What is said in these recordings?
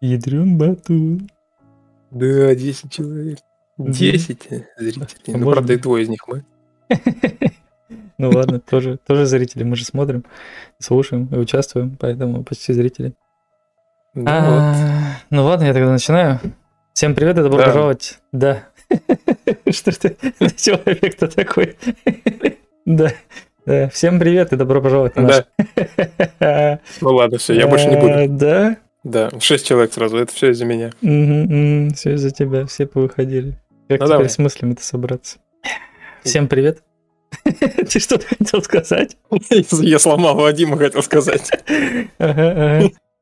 Ядрен батут. Да, 10 человек. 10 зрителей. А Ну, правда, и двое из них мы. Ну ладно, тоже, тоже зрители, мы же смотрим, слушаем и участвуем, поэтому почти зрители. Ну А, Ну ладно, я тогда начинаю. Всем привет и добро Да. пожаловать. Да. Что ты за человек-то такой? Да. Да. Всем привет и добро пожаловать на наш... вот. Ну ладно, все, я больше не буду. А, Да. Да, 6 человек сразу, это все из-за меня. Все из-за тебя, все повыходили. Как Ну, теперь давай. с мыслями это собраться? Всем привет. Ты что-то хотел сказать? Я сломал Вадима, хотел сказать.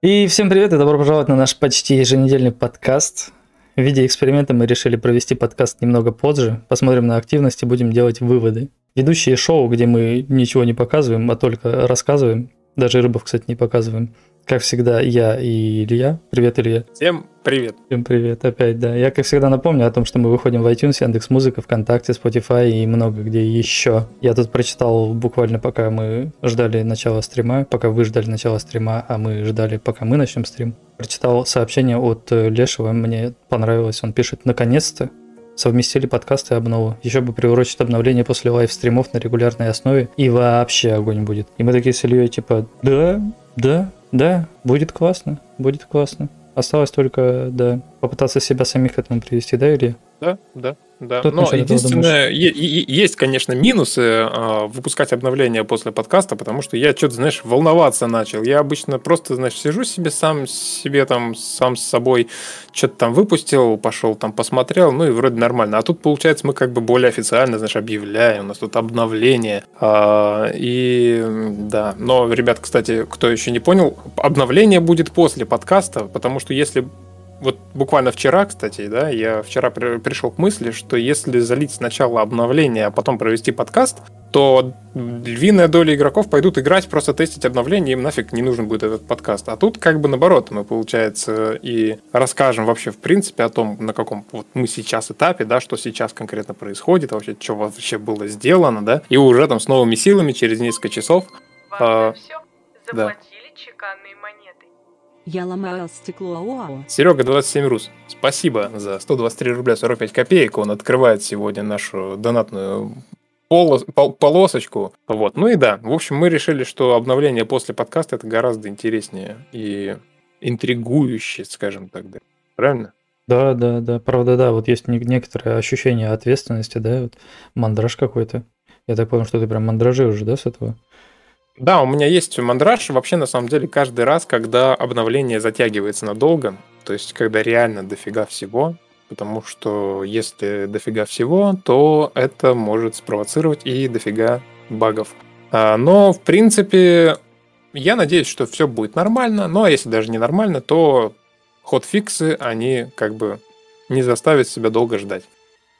И всем привет и добро пожаловать на наш почти еженедельный подкаст. В виде эксперимента мы решили провести подкаст немного позже. Посмотрим на активность и будем делать выводы. Ведущие шоу, где мы ничего не показываем, а только рассказываем. Даже рыбов, кстати, не показываем. Как всегда, я и Илья. Привет, Илья. Всем привет. Всем привет опять, да. Я, как всегда, напомню о том, что мы выходим в iTunes, Яндекс Музыка, ВКонтакте, Spotify и много где еще. Я тут прочитал буквально, пока мы ждали начала стрима, пока вы ждали начала стрима, а мы ждали, пока мы начнем стрим. Прочитал сообщение от э, Лешего, мне понравилось. Он пишет, наконец-то совместили подкасты и обнову. Еще бы приурочить обновление после лайв-стримов на регулярной основе, и вообще огонь будет. И мы такие с Ильей, типа, да, да, да, будет классно, будет классно. Осталось только, да, попытаться себя самих к этому привести, да, Илья? Да, да, да. Ты Но единственное, е- е- есть, конечно, минусы а, выпускать обновления после подкаста, потому что я что-то, знаешь, волноваться начал. Я обычно просто, знаешь, сижу себе сам себе там, сам с собой, что-то там выпустил, пошел там посмотрел, ну и вроде нормально. А тут, получается, мы как бы более официально, знаешь, объявляем, у нас тут обновление. А, И да, но, ребят, кстати, кто еще не понял, обновление будет после подкаста, потому что если вот буквально вчера, кстати, да, я вчера при- пришел к мысли, что если залить сначала обновление, а потом провести подкаст, то львиная доля игроков пойдут играть, просто тестить обновление, им нафиг не нужен будет этот подкаст. А тут как бы наоборот, мы, получается, и расскажем вообще в принципе о том, на каком вот мы сейчас этапе, да, что сейчас конкретно происходит, вообще, что вообще было сделано, да, и уже там с новыми силами через несколько часов Важно А, все. да. Заплатили чеканные монеты. Я ломаю стекло ОАО. Серега 27 Рус, спасибо за 123 рубля 45 копеек. Он открывает сегодня нашу донатную полос- пол- полосочку. Вот. Ну и да, в общем, мы решили, что обновление после подкаста это гораздо интереснее и интригующе, скажем так. Да. Правильно? Да, да, да, правда, да, вот есть не- некоторое ощущение ответственности, да, вот мандраж какой-то. Я так понял, что ты прям мандражируешь, да, с этого? Да, у меня есть мандраж. Вообще, на самом деле, каждый раз, когда обновление затягивается надолго, то есть, когда реально дофига всего, потому что если дофига всего, то это может спровоцировать и дофига багов. А, Но, в принципе, я надеюсь, что все будет нормально. Ну, а если даже не нормально, то ход-фиксы, они как бы не заставят себя долго ждать.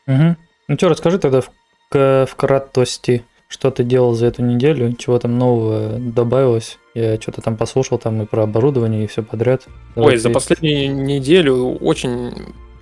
Угу. Ну что, расскажи тогда в, в кратости, что ты делал за эту неделю, чего там нового добавилось. Я что-то там послушал там и про оборудование, и все подряд. Давай Ой, за последнюю неделю очень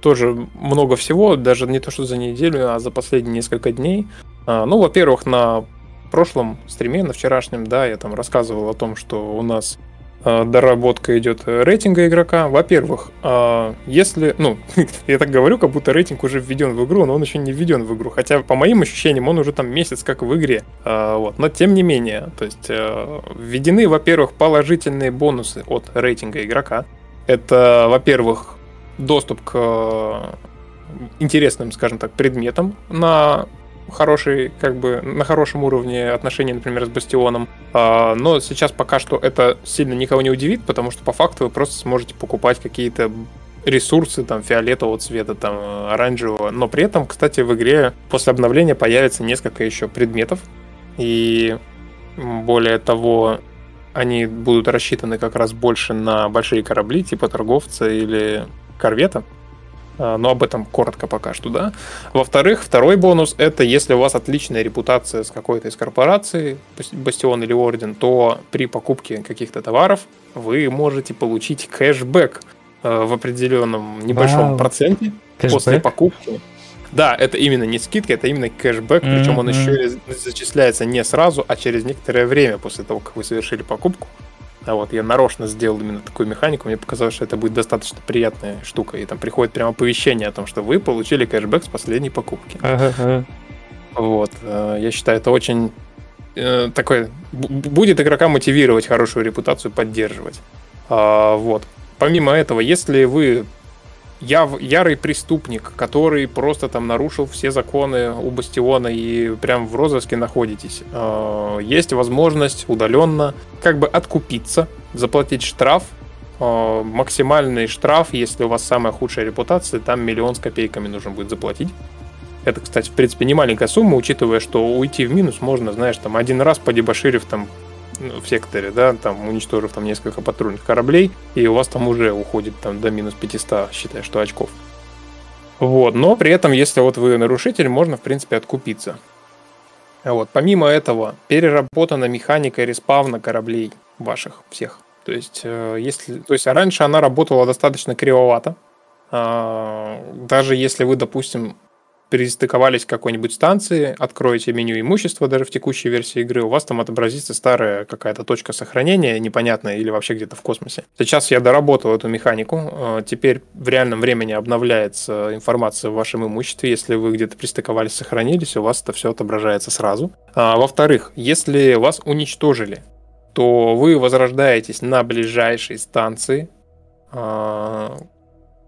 тоже много всего, даже не то, что за неделю, а за последние несколько дней. А, Ну, во-первых, на прошлом стриме, на вчерашнем, да, я там рассказывал о том, что у нас доработка идет рейтинга игрока. Во-первых, а, если, ну, я так говорю, как будто рейтинг уже введен в игру, но он еще не введен в игру. Хотя, по моим ощущениям, он уже там месяц как в игре. Вот. Но тем не менее, то есть э, введены, во-первых, положительные бонусы от рейтинга игрока. Это, во-первых, доступ к э, интересным, скажем так, предметам на хороший, как бы, на хорошем уровне отношений, например, с Бастионом. А, Но сейчас пока что это сильно никого не удивит, потому что по факту вы просто сможете покупать какие-то ресурсы там фиолетового цвета, там оранжевого. Но при этом, кстати, в игре после обновления появится несколько еще предметов. И более того, они будут рассчитаны как раз больше на большие корабли, типа торговца или корвета. А, Но об этом коротко пока что, да. Во-вторых, второй бонус это если у вас отличная репутация с какой-то из корпораций, Бас- Бастион или Орден, то при покупке каких-то товаров вы можете получить кэшбэк э, в определенном небольшом Вау. проценте после Кэшбэк? покупки. Да, это именно не скидка, это именно кэшбэк, причем он еще и зачисляется не сразу, а через некоторое время после того, как вы совершили покупку. А вот я нарочно сделал именно такую механику, мне показалось, что это будет достаточно приятная штука. И там приходит прямо оповещение о том, что вы получили кэшбэк с последней покупки. Ага. Вот. э, Я считаю, это очень э, такой... Будет игрока мотивировать хорошую репутацию поддерживать. А, Вот. Помимо этого, если вы яв- ярый преступник, который просто там нарушил все законы у Бастиона и прям в розыске находитесь, э, есть возможность удаленно как бы откупиться, заплатить штраф, Э, максимальный штраф, если у вас самая худшая репутация, там миллион с копейками нужно будет заплатить. Это, кстати, в принципе, не маленькая сумма, учитывая, что уйти в минус можно, знаешь, там один раз подебоширив там в секторе, да, там уничтожив там несколько патрульных кораблей, и у вас там уже уходит там до минус 500, считай, что очков. Вот, но при этом, если вот вы нарушитель, можно, в принципе, откупиться. Вот, помимо этого, переработана механика респавна кораблей ваших всех. То есть, э, если, то есть раньше она работала достаточно кривовато. А, Даже если вы, допустим, перестыковались к какой-нибудь станции, откроете меню имущества даже в текущей версии игры, у вас там отобразится старая какая-то точка сохранения непонятная или вообще где-то в космосе. Сейчас я доработал эту механику. э, Теперь в реальном времени обновляется информация в вашем имуществе. Если вы где-то пристыковались, сохранились, у вас это все отображается сразу. А, Во-вторых, если вас уничтожили, то вы возрождаетесь на ближайшей станции а,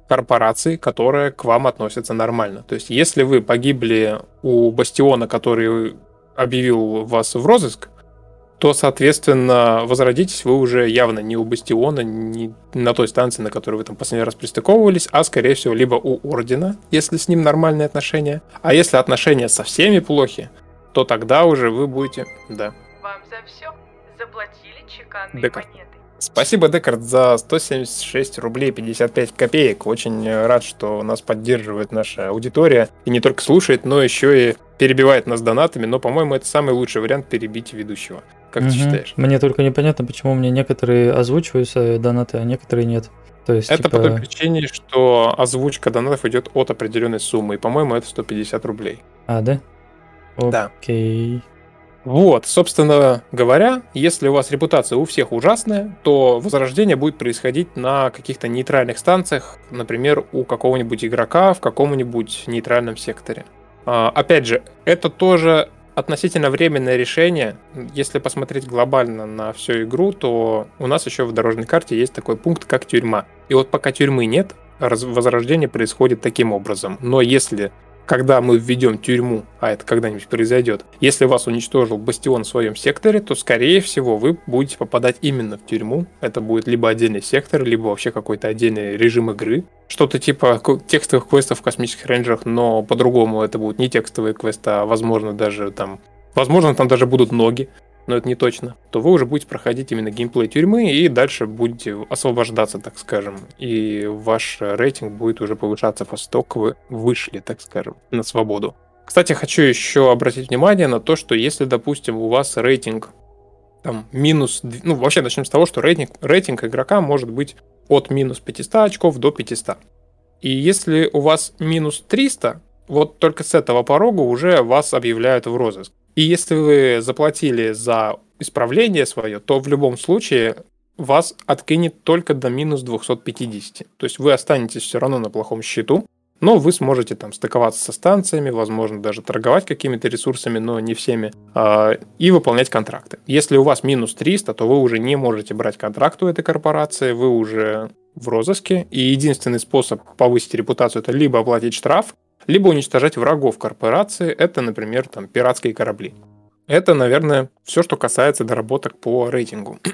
корпорации, которая к вам относится нормально. То есть, если вы погибли у бастиона, который объявил вас в розыск, то, соответственно, возродитесь вы уже явно не у бастиона, не на той станции, на которой вы там последний раз пристыковывались, а, скорее всего, либо у ордена, если с ним нормальные отношения. А если отношения со всеми плохи, то тогда уже вы будете... Да. Вам за все заплатили чеканные Декарт. монеты. Спасибо, Декард, за 176 рублей 55 копеек. Очень э, рад, что нас поддерживает наша аудитория. И не только слушает, но еще и перебивает нас донатами. Но, по-моему, это самый лучший вариант перебить ведущего. Как ты Мгм. считаешь? Мне только непонятно, почему мне некоторые озвучиваются донаты, а некоторые нет. То есть, Это по типа, той причине, что озвучка донатов идет от определенной суммы. И, по-моему, это 150 рублей. А, да? Да. Вот, собственно говоря, если у вас репутация у всех ужасная, то возрождение будет происходить на каких-то нейтральных станциях, например, у какого-нибудь игрока в каком-нибудь нейтральном секторе. А, Опять же, это тоже относительно временное решение. Если посмотреть глобально на всю игру, то у нас еще в дорожной карте есть такой пункт, как тюрьма. И вот пока тюрьмы нет, возрождение происходит таким образом. Но если когда мы введем тюрьму, а это когда-нибудь произойдет, если вас уничтожил бастион в своем секторе, то, скорее всего, вы будете попадать именно в тюрьму. Это будет либо отдельный сектор, либо вообще какой-то отдельный режим игры. Что-то типа текстовых квестов в космических рейнджерах, но по-другому это будут не текстовые квесты, а, возможно, даже там... Возможно, там даже будут ноги, но это не точно, то вы уже будете проходить именно геймплей тюрьмы и дальше будете освобождаться, так скажем. И ваш рейтинг будет уже повышаться после того, как вы вышли, так скажем, на свободу. Кстати, хочу еще обратить внимание на то, что если, допустим, у вас рейтинг там минус... Ну, вообще начнем с того, что рейтинг, рейтинг игрока может быть от минус 500 очков до 500. И если у вас минус 300, вот только с этого порога уже вас объявляют в розыск. И если вы заплатили за исправление свое, то в любом случае вас откинет только до минус 250. То есть вы останетесь все равно на плохом счету, но вы сможете там стыковаться со станциями, возможно, даже торговать какими-то ресурсами, но не всеми, а, и выполнять контракты. Если у вас минус 300, то вы уже не можете брать контракт у этой корпорации, вы уже в розыске, и единственный способ повысить репутацию это либо оплатить штраф, либо уничтожать врагов корпорации, это, например, там пиратские корабли. Это, наверное, все, что касается доработок по рейтингу.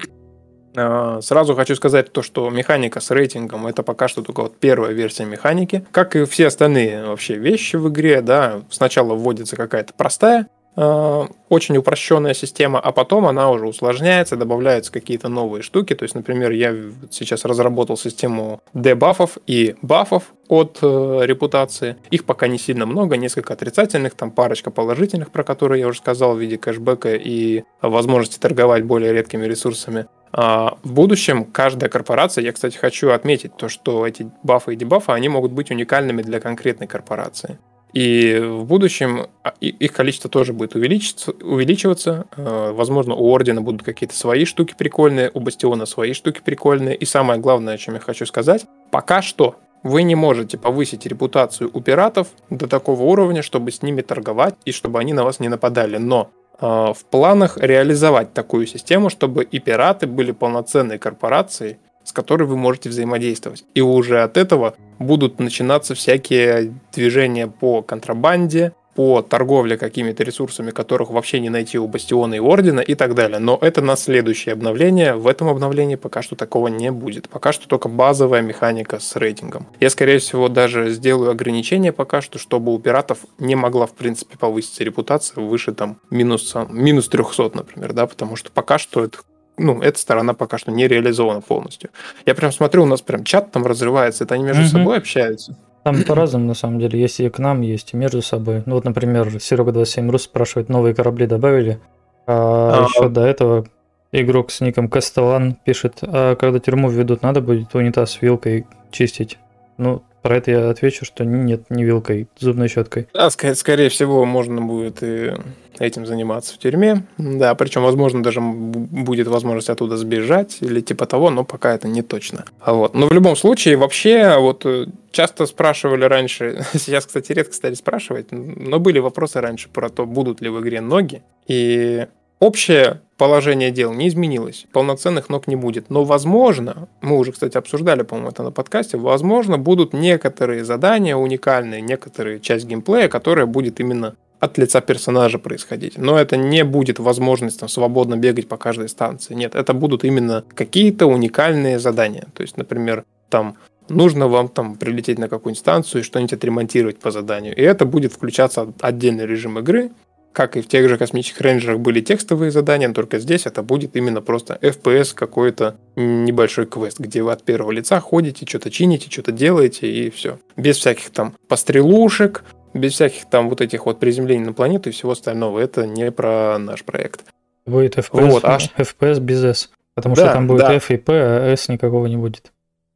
А, Сразу хочу сказать то, что механика с рейтингом это пока что только вот первая версия механики. Как и все остальные вообще вещи в игре, да, сначала вводится какая-то простая, очень упрощенная система, а потом она уже усложняется, добавляются какие-то новые штуки. То есть, например, я сейчас разработал систему дебафов и бафов от э, репутации. Их пока не сильно много, несколько отрицательных, там парочка положительных, про которые я уже сказал, в виде кэшбэка и возможности торговать более редкими ресурсами. А, В будущем каждая корпорация, я, кстати, хочу отметить то, что эти бафы и дебафы, они могут быть уникальными для конкретной корпорации. И в будущем а, их количество тоже будет увеличиваться. увеличиваться. Э, возможно, у Ордена будут какие-то свои штуки прикольные, у Бастиона свои штуки прикольные. И самое главное, о чем я хочу сказать, пока что вы не можете повысить репутацию у пиратов до такого уровня, чтобы с ними торговать и чтобы они на вас не нападали. Но э, в планах реализовать такую систему, чтобы и пираты были полноценной корпорацией, с которой вы можете взаимодействовать. И уже от этого будут начинаться всякие движения по контрабанде, по торговле какими-то ресурсами, которых вообще не найти у Бастиона и Ордена и так далее. Но это на следующее обновление. В этом обновлении пока что такого не будет. Пока что только базовая механика с рейтингом. Я, скорее всего, даже сделаю ограничение пока что, чтобы у пиратов не могла, в принципе, повыситься репутация выше там минус, минус 300, например, да, потому что пока что это ну, эта сторона пока что не реализована полностью. Я прям смотрю, у нас прям чат там разрывается, это они между угу. собой общаются. Там по-разному, на самом деле. Есть и к нам, есть и между собой. Ну вот, например, Серега 27 Рус спрашивает, новые корабли добавили. А, а еще до этого игрок с ником Кастелан пишет, а когда тюрьму введут, надо будет унитаз вилкой чистить? Ну, про это я отвечу, что нет, не вилкой, зубной щеткой. Да, ск- скорее всего, можно будет и этим заниматься в тюрьме. Да, причем, возможно, даже будет возможность оттуда сбежать или типа того, но пока это не точно. А вот. Но в любом случае, вообще, вот э, часто спрашивали раньше, сейчас, кстати, редко стали спрашивать, но были вопросы раньше про то, будут ли в игре ноги. И Общее положение дел не изменилось, полноценных ног не будет. Но, возможно, мы уже, кстати, обсуждали, по-моему, это на подкасте, возможно, будут некоторые задания уникальные, некоторые часть геймплея, которая будет именно от лица персонажа происходить. Но это не будет возможность там, свободно бегать по каждой станции. Нет, это будут именно какие-то уникальные задания. То есть, например, там нужно вам там прилететь на какую-нибудь станцию и что-нибудь отремонтировать по заданию. И это будет включаться отдельный режим игры, как и в тех же космических рейнджерах были текстовые задания, только здесь это будет именно просто FPS какой-то небольшой квест, где вы от первого лица ходите, что-то чините, что-то делаете и все. Без всяких там пострелушек, без всяких там вот этих вот приземлений на планету и всего остального. Это не про наш проект. Будет FPS, вот, а... FPS без S. Потому да, что там будет да. F и P, а S никакого не будет.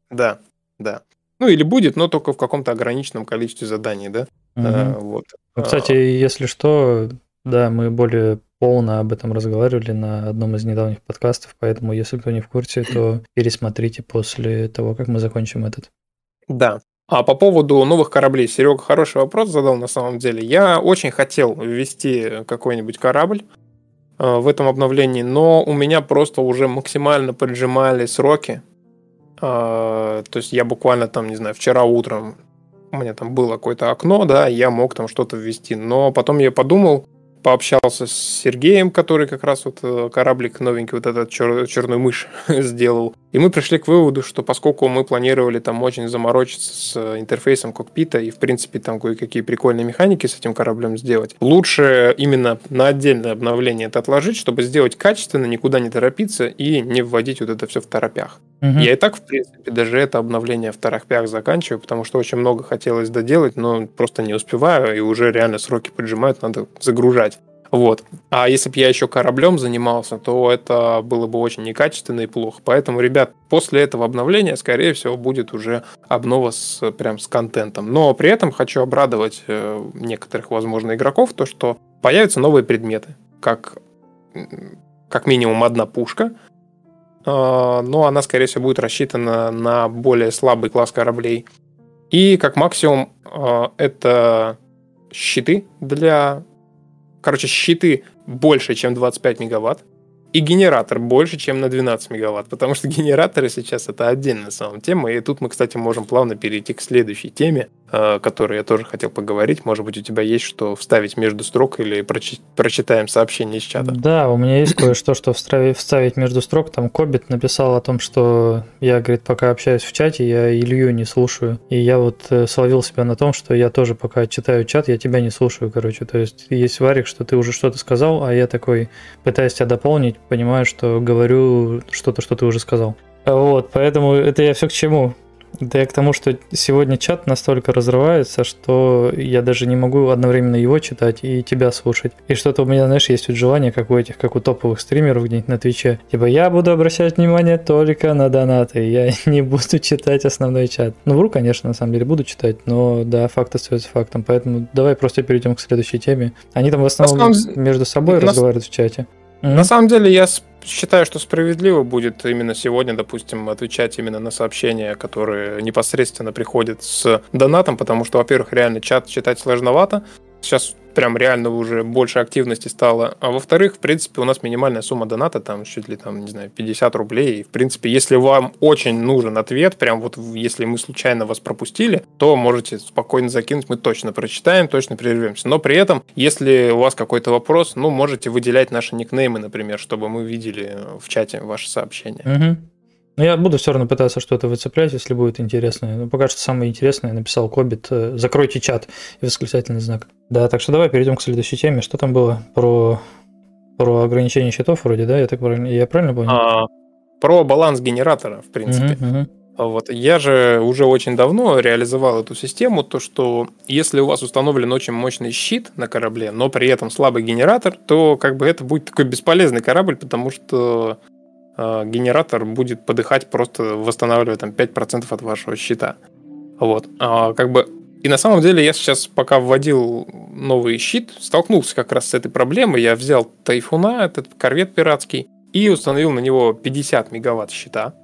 Да, да. Ну или будет, но только в каком-то ограниченном количестве заданий, да? Угу. А, вот. Ну, кстати, если что, да, мы более полно об этом разговаривали на одном из недавних подкастов, поэтому если кто не в курсе, то пересмотрите после того, как мы закончим этот. Да. А по поводу новых кораблей, Серега хороший вопрос задал на самом деле. Я очень хотел ввести какой-нибудь корабль э, в этом обновлении, но у меня просто уже максимально поджимали сроки. Э, то есть я буквально там, не знаю, вчера утром у меня там было какое-то окно, да, я мог там что-то ввести. Но потом я подумал, пообщался с Сергеем, который как раз вот э, кораблик новенький, вот этот чер, черную мышь сделал. И мы пришли к выводу, что поскольку мы планировали там очень заморочиться с э, интерфейсом кокпита и, в принципе, там кое-какие прикольные механики с этим кораблем сделать, лучше именно на отдельное обновление это отложить, чтобы сделать качественно, никуда не торопиться и не вводить вот это все в торопях. Угу. Я и так, в принципе, даже это обновление в торопях заканчиваю, потому что очень много хотелось доделать, но просто не успеваю, и уже реально сроки поджимают, надо загружать. Вот. А если бы я еще кораблем занимался, то это было бы очень некачественно и плохо. Поэтому, ребят, после этого обновления, скорее всего, будет уже обнова с, прям с контентом. Но при этом хочу обрадовать э, некоторых, возможно, игроков, то, что появятся новые предметы, как, как минимум одна пушка, но она, скорее всего, будет рассчитана на более слабый класс кораблей. И как максимум э, это щиты для Короче, щиты больше, чем 25 мегаватт и генератор больше, чем на 12 мегаватт, потому что генераторы сейчас это отдельная самая тема, и тут мы, кстати, можем плавно перейти к следующей теме, о которой я тоже хотел поговорить. Может быть, у тебя есть что вставить между строк или прочи- прочитаем сообщение из чата? Да, у меня есть кое-что, что вставить между строк. Там Кобит написал о том, что я, говорит, пока общаюсь в чате, я Илью не слушаю. И я вот э, словил себя на том, что я тоже пока читаю чат, я тебя не слушаю, короче. То есть есть варик, что ты уже что-то сказал, а я такой пытаюсь тебя дополнить, понимаю, что говорю что-то, что ты уже сказал. Вот, поэтому это я все к чему. Да я к тому, что сегодня чат настолько разрывается, что я даже не могу одновременно его читать и тебя слушать. И что-то у меня, знаешь, есть вот желание, как у этих, как у топовых стримеров где-нибудь на Твиче. Типа, я буду обращать внимание только на донаты, я не буду читать основной чат. Ну, вру, конечно, на самом деле буду читать, но да, факт остается фактом. Поэтому давай просто перейдем к следующей теме. Они там в основном самом- между собой на- разговаривают в чате. На самом деле я считаю, что справедливо будет именно сегодня, допустим, отвечать именно на сообщения, которые непосредственно приходят с донатом, потому что, во-первых, реально чат читать сложновато. Сейчас прям реально уже больше активности стало. А во-вторых, в принципе, у нас минимальная сумма доната, там чуть ли там, не знаю, 50 рублей. И, в принципе, если вам очень нужен ответ, прям вот если мы случайно вас пропустили, то можете спокойно закинуть, мы точно прочитаем, точно прервемся. Но при этом, если у вас какой-то вопрос, ну, можете выделять наши никнеймы, например, чтобы мы видели в чате ваши сообщения. Мгм. Ну, я буду все равно пытаться что-то выцеплять, если будет интересно. Ну, пока что самое интересное написал Кобит. э, Закройте чат и восклицательный знак. Да, так что давай перейдем к следующей теме. Что там было про, про ограничение счетов вроде, да? Я так правильно, я правильно понял? А, про баланс генератора, в принципе. Мгм, мгм. Вот. Я же уже очень давно реализовал эту систему, то что если у вас установлен очень мощный щит на корабле, но при этом слабый генератор, то как бы это будет такой бесполезный корабль, потому что генератор будет подыхать, просто восстанавливая там 5% от вашего щита. Вот. А, как бы и на самом деле я сейчас, пока вводил новый щит, столкнулся как раз с этой проблемой. Я взял Тайфуна, этот корвет пиратский, и установил на него 50 мегаватт щита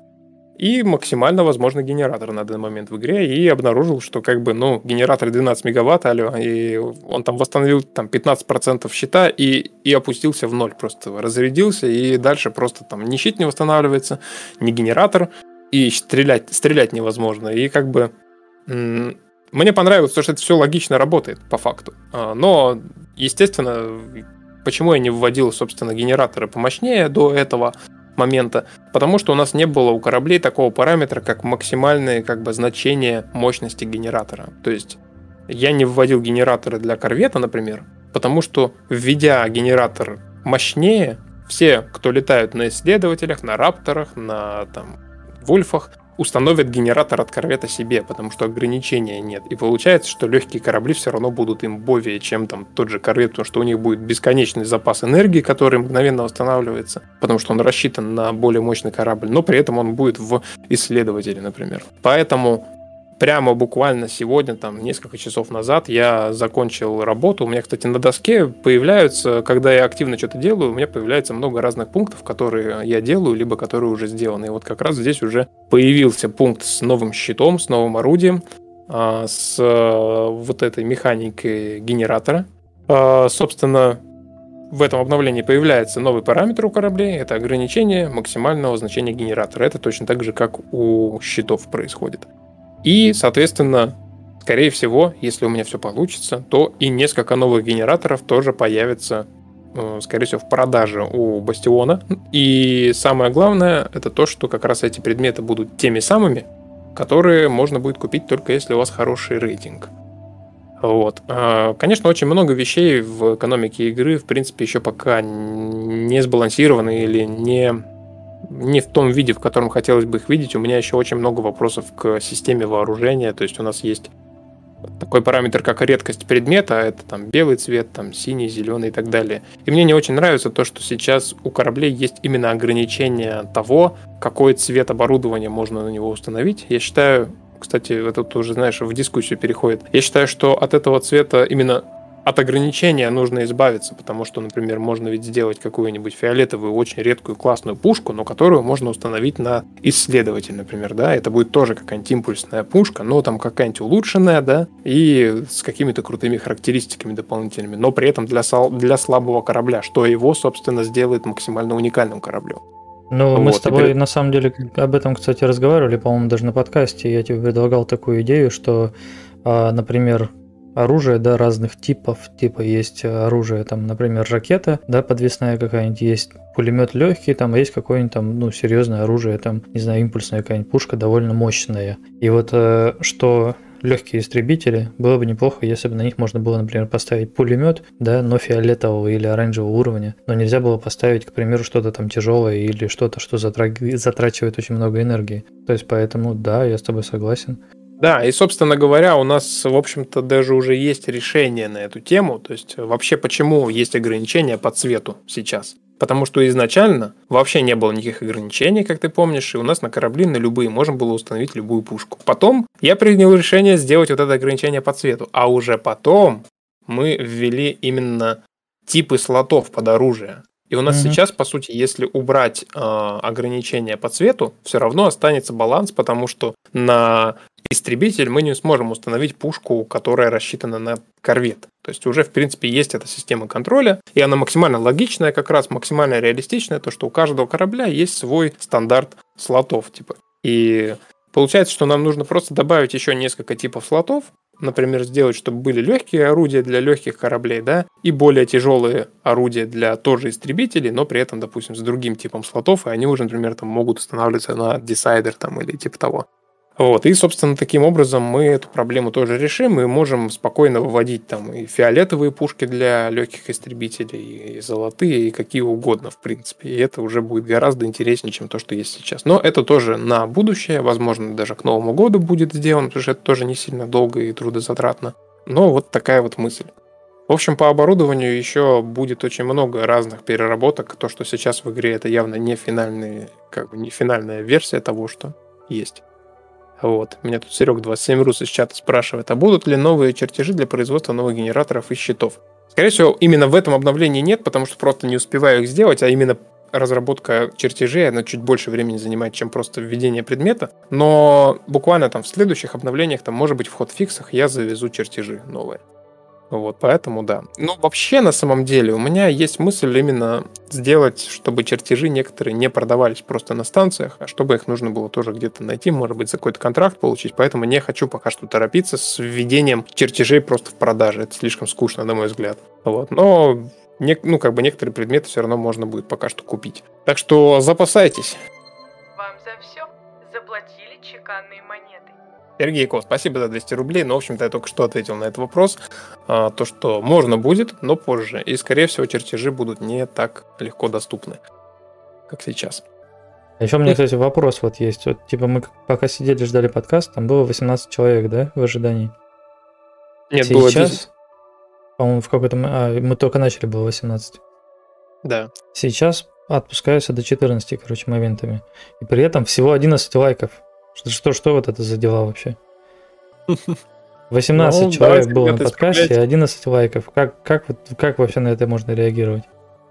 и максимально возможный генератор на данный момент в игре, и обнаружил, что как бы, ну, генератор 12 мегаватт, алло, и он там восстановил там 15% щита и, и опустился в ноль, просто. Разрядился, и дальше просто там ни щит не восстанавливается, ни генератор, и стрелять, стрелять невозможно, и как бы м, мне понравилось то, что это все логично работает по факту, А, но, естественно, почему я не вводил, собственно, генераторы помощнее до этого, момента, потому что у нас не было у кораблей такого параметра, как максимальное как бы значение мощности генератора. То есть я не вводил генераторы для корвета, например, потому что введя генератор мощнее, все, кто летают на исследователях, на рапторах, на там вульфах, установят генератор от корвета себе, потому что ограничения нет. И получается, что легкие корабли все равно будут им бовее, чем там тот же корвет, потому что у них будет бесконечный запас энергии, который мгновенно восстанавливается, потому что он рассчитан на более мощный корабль, но при этом он будет в исследователе, например. Поэтому прямо буквально сегодня, там, несколько часов назад я закончил работу. У меня, кстати, на доске появляются, когда я активно что-то делаю, у меня появляется много разных пунктов, которые я делаю, либо которые уже сделаны. И вот как раз здесь уже появился пункт с новым щитом, с новым орудием, а, с э, вот этой механикой генератора. А, Собственно, в этом обновлении появляется новый параметр у кораблей. Это ограничение максимального значения генератора. Это точно так же, как у щитов происходит. И, соответственно, скорее всего, если у меня все получится, то и несколько новых генераторов тоже появятся, э, скорее всего, в продаже у Бастиона. И самое главное, это то, что как раз эти предметы будут теми самыми, которые можно будет купить только если у вас хороший рейтинг. Вот. А, Конечно, очень много вещей в экономике игры, в принципе, еще пока не сбалансированы или не, не в том виде, в котором хотелось бы их видеть. У меня еще очень много вопросов к системе вооружения. То есть у нас есть такой параметр, как редкость предмета, это там белый цвет, там синий, зеленый и так далее. И мне не очень нравится то, что сейчас у кораблей есть именно ограничение того, какой цвет оборудования можно на него установить. Я считаю, кстати, это тоже, знаешь, в дискуссию переходит. Я считаю, что от этого цвета именно от ограничения нужно избавиться, потому что, например, можно ведь сделать какую-нибудь фиолетовую, очень редкую, классную пушку, но которую можно установить на исследователь, например, да, это будет тоже какая-нибудь импульсная пушка, но там какая-нибудь улучшенная, да, и с какими-то крутыми характеристиками дополнительными, но при этом для, сал- для слабого корабля, что его, собственно, сделает максимально уникальным кораблем. Ну, мы Вот, с и тобой при- на самом деле об этом, кстати, разговаривали, по-моему, даже на подкасте. Я тебе предлагал такую идею, что, а, например, оружие, да, разных типов, типа есть оружие, там, например, ракета, да, подвесная какая-нибудь, есть пулемет легкий, там, есть какое-нибудь там, ну, серьезное оружие, там, не знаю, импульсная какая-нибудь пушка довольно мощная. И вот э, что легкие истребители. Было бы неплохо, если бы на них можно было, например, поставить пулемет, да, но фиолетового или оранжевого уровня. Но нельзя было поставить, к примеру, что-то там тяжелое или что-то, что затра- затрачивает очень много энергии. То есть поэтому, да, я с тобой согласен. Да, и, собственно говоря, у нас, в общем-то, даже уже есть решение на эту тему. То есть, вообще, почему есть ограничения по цвету сейчас? Потому что изначально вообще не было никаких ограничений, как ты помнишь, и у нас на корабли на любые можно было установить любую пушку. Потом я принял решение сделать вот это ограничение по цвету, а уже потом мы ввели именно типы слотов под оружие. И у нас mm-hmm. сейчас, по сути, если убрать э, ограничения по цвету, все равно останется баланс, потому что на истребитель мы не сможем установить пушку, которая рассчитана на корвет. То есть уже, в принципе, есть эта система контроля, и она максимально логичная, как раз максимально реалистичная, то, что у каждого корабля есть свой стандарт слотов, типа. И получается, что нам нужно просто добавить еще несколько типов слотов, например, сделать, чтобы были легкие орудия для легких кораблей, да, и более тяжелые орудия для тоже истребителей, но при этом, допустим, с другим типом слотов, и они уже, например, там могут устанавливаться на десайдер там или типа того. Вот. И, собственно, таким образом мы эту проблему тоже решим и можем спокойно выводить там и фиолетовые пушки для легких истребителей, и золотые, и какие угодно, в принципе. И это уже будет гораздо интереснее, чем то, что есть сейчас. Но это тоже на будущее, возможно, даже к Новому году будет сделано, потому что это тоже не сильно долго и трудозатратно. Но вот такая вот мысль. В общем, по оборудованию еще будет очень много разных переработок. То, что сейчас в игре, это явно не, финальный, как бы не финальная версия того, что есть. Вот. Меня тут Серег 27 Рус из чата спрашивает, а будут ли новые чертежи для производства новых генераторов и щитов? Скорее всего, именно в этом обновлении нет, потому что просто не успеваю их сделать, а именно разработка чертежей, она чуть больше времени занимает, чем просто введение предмета. Но буквально там в следующих обновлениях, там может быть в ход фиксах я завезу чертежи новые. Вот, поэтому да. Но вообще, на самом деле, у меня есть мысль именно сделать, чтобы чертежи некоторые не продавались просто на станциях, а чтобы их нужно было тоже где-то найти, может быть, за какой-то контракт получить. Поэтому не хочу пока что торопиться с введением чертежей просто в продаже. Это слишком скучно, на мой взгляд. Вот. Но не, ну, как бы некоторые предметы все равно можно будет пока что купить. Так что запасайтесь. Вам за все заплатили чеканные монеты. Сергей Ко, спасибо за 200 рублей. Ну, в общем-то, я только что ответил на этот вопрос. А, то, что можно будет, но позже. И, скорее всего, чертежи будут не так легко доступны, как сейчас. А Еще у меня, кстати, вопрос вот есть. Вот, типа, мы пока сидели, ждали подкаст, там было 18 человек, да, в ожидании? Нет, Сейчас, было 10. По-моему, в какой-то... А, мы только начали, было 18. Да. Сейчас отпускаются до 14, короче, моментами. И при этом всего 11 лайков. Что, что, что вот это за дела вообще? 18 Ну, человек было на подкасте, исправляйте. 11 лайков. Как, как, как вообще на это можно реагировать?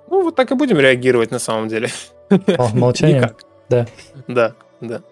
Ну, вот так и будем реагировать на самом деле. Мол- Молчанием? Никак. Да. Да, да.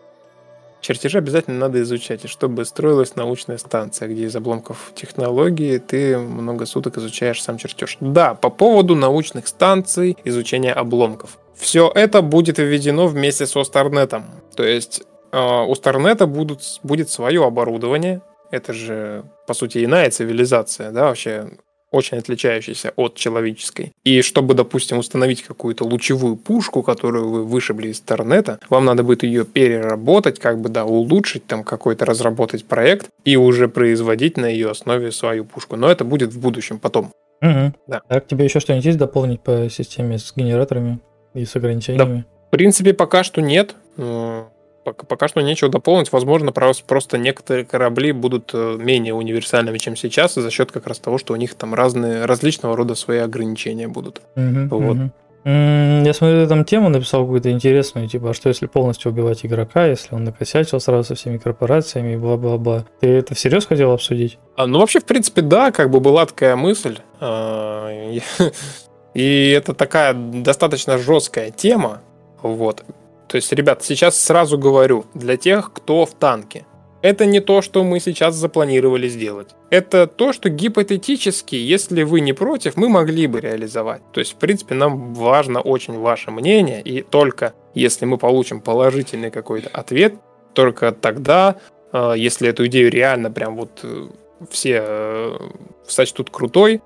Чертежи обязательно надо изучать, и чтобы строилась научная станция, где из обломков технологии ты много суток изучаешь сам чертеж. Да, по поводу научных станций, изучения обломков. Все это будет введено вместе со Старнетом. То есть у Старнета будут, будет свое оборудование. Это же, по сути, иная цивилизация, да, вообще очень отличающаяся от человеческой. И чтобы, допустим, установить какую-то лучевую пушку, которую вы вышибли из Торнета, вам надо будет ее переработать, как бы, да, улучшить, там, какой-то разработать проект и уже производить на ее основе свою пушку. Но это будет в будущем, потом. Мгм. Да. Так, тебе еще что-нибудь есть дополнить по системе с генераторами и с ограничениями? В принципе, пока что нет. Э, Пока, пока что нечего дополнить. Возможно, прос- просто некоторые корабли будут э, менее универсальными, чем сейчас, за счет как раз того, что у них там разные, различного рода свои ограничения будут. Мгм, Вот. М, Я смотрю, там тему написал какую-то интересную, типа, а что если полностью убивать игрока, если он накосячил сразу со всеми корпорациями и бла-бла-бла. Ты это всерьез хотел обсудить? А, ну, вообще, в принципе, да, как бы была такая мысль. И- И это такая достаточно жесткая тема. Вот. То есть, ребят, сейчас сразу говорю, для тех, кто в танке. Это не то, что мы сейчас запланировали сделать. Это то, что гипотетически, если вы не против, мы могли бы реализовать. То есть, в принципе, нам важно очень ваше мнение, и только если мы получим положительный какой-то ответ, только тогда, э, если эту идею реально прям вот э, все э, сочтут крутой,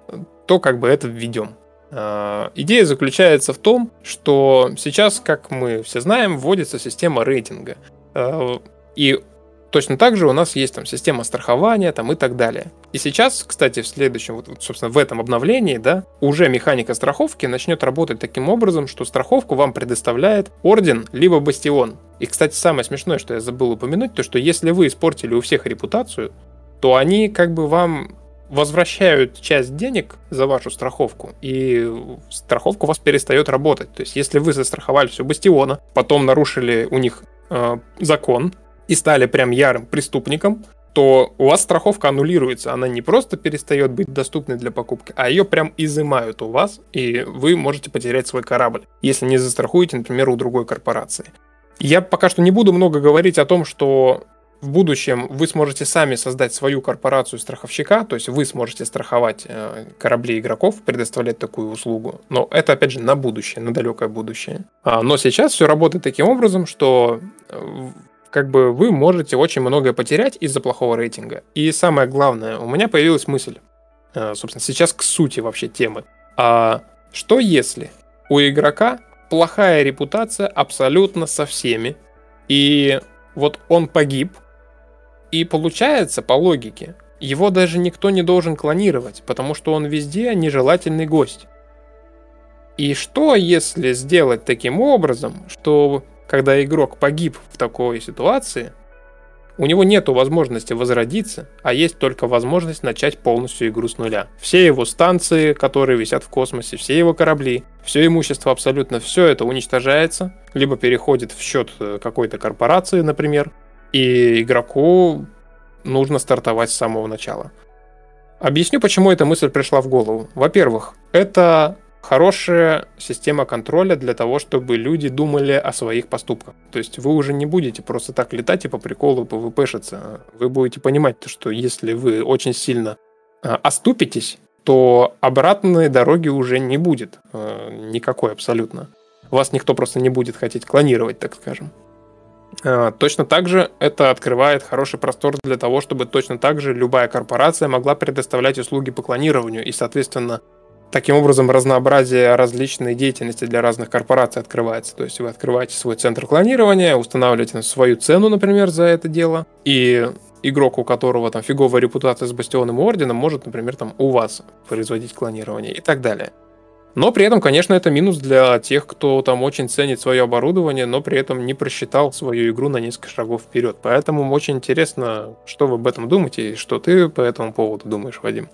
то как бы это введем. Э, Идея заключается в том, что сейчас, как мы все знаем, вводится система рейтинга. Э, И Точно так же у нас есть там система страхования там и так далее. И сейчас, кстати, в следующем, вот, собственно, в этом обновлении, да, уже механика страховки начнет работать таким образом, что страховку вам предоставляет орден либо бастион. И, кстати, самое смешное, что я забыл упомянуть, то что если вы испортили у всех репутацию, то они как бы вам возвращают часть денег за вашу страховку, и страховка у вас перестает работать. То есть, если вы застраховали все бастиона, потом нарушили у них э, закон и стали прям ярым преступником, то у вас страховка аннулируется. Она не просто перестает быть доступной для покупки, а ее прям изымают у вас, и вы можете потерять свой корабль, если не застрахуете, например, у другой корпорации. Я пока что не буду много говорить о том, что в будущем вы сможете сами создать свою корпорацию страховщика, то есть вы сможете страховать э, корабли игроков, предоставлять такую услугу. Но это, опять же, на будущее, на далекое будущее. А, но сейчас все работает таким образом, что э, как бы вы можете очень многое потерять из-за плохого рейтинга. И самое главное, у меня появилась мысль, э, собственно, сейчас к сути вообще темы. А что если у игрока плохая репутация абсолютно со всеми, и вот он погиб, и получается, по логике, его даже никто не должен клонировать, потому что он везде нежелательный гость. И что, если сделать таким образом, что когда игрок погиб в такой ситуации, у него нет возможности возродиться, а есть только возможность начать полностью игру с нуля. Все его станции, которые висят в космосе, все его корабли, все имущество абсолютно, все это уничтожается, либо переходит в счет э, какой-то корпорации, например, и игроку нужно стартовать с самого начала. Объясню, почему эта мысль пришла в голову. Во-первых, это хорошая система контроля для того, чтобы люди думали о своих поступках. То есть вы уже не будете просто так летать и по приколу ПВПшиться. Вы будете понимать, что если вы очень сильно а, оступитесь, то обратной дороги уже не будет. А, никакой абсолютно. Вас никто просто не будет хотеть клонировать, так скажем. А, точно так же это открывает хороший простор для того, чтобы точно так же любая корпорация могла предоставлять услуги по клонированию и, соответственно, таким образом разнообразие различной деятельности для разных корпораций открывается. То есть вы открываете свой центр клонирования, устанавливаете свою цену, например, за это дело, и игрок, у которого там фиговая репутация с бастионом и орденом, может, например, там у вас производить клонирование и так далее. Но при этом, конечно, это минус для тех, кто там очень ценит свое оборудование, но при этом не просчитал свою игру на несколько шагов вперед. Поэтому очень интересно, что вы об этом думаете и что ты по этому поводу думаешь, Вадим.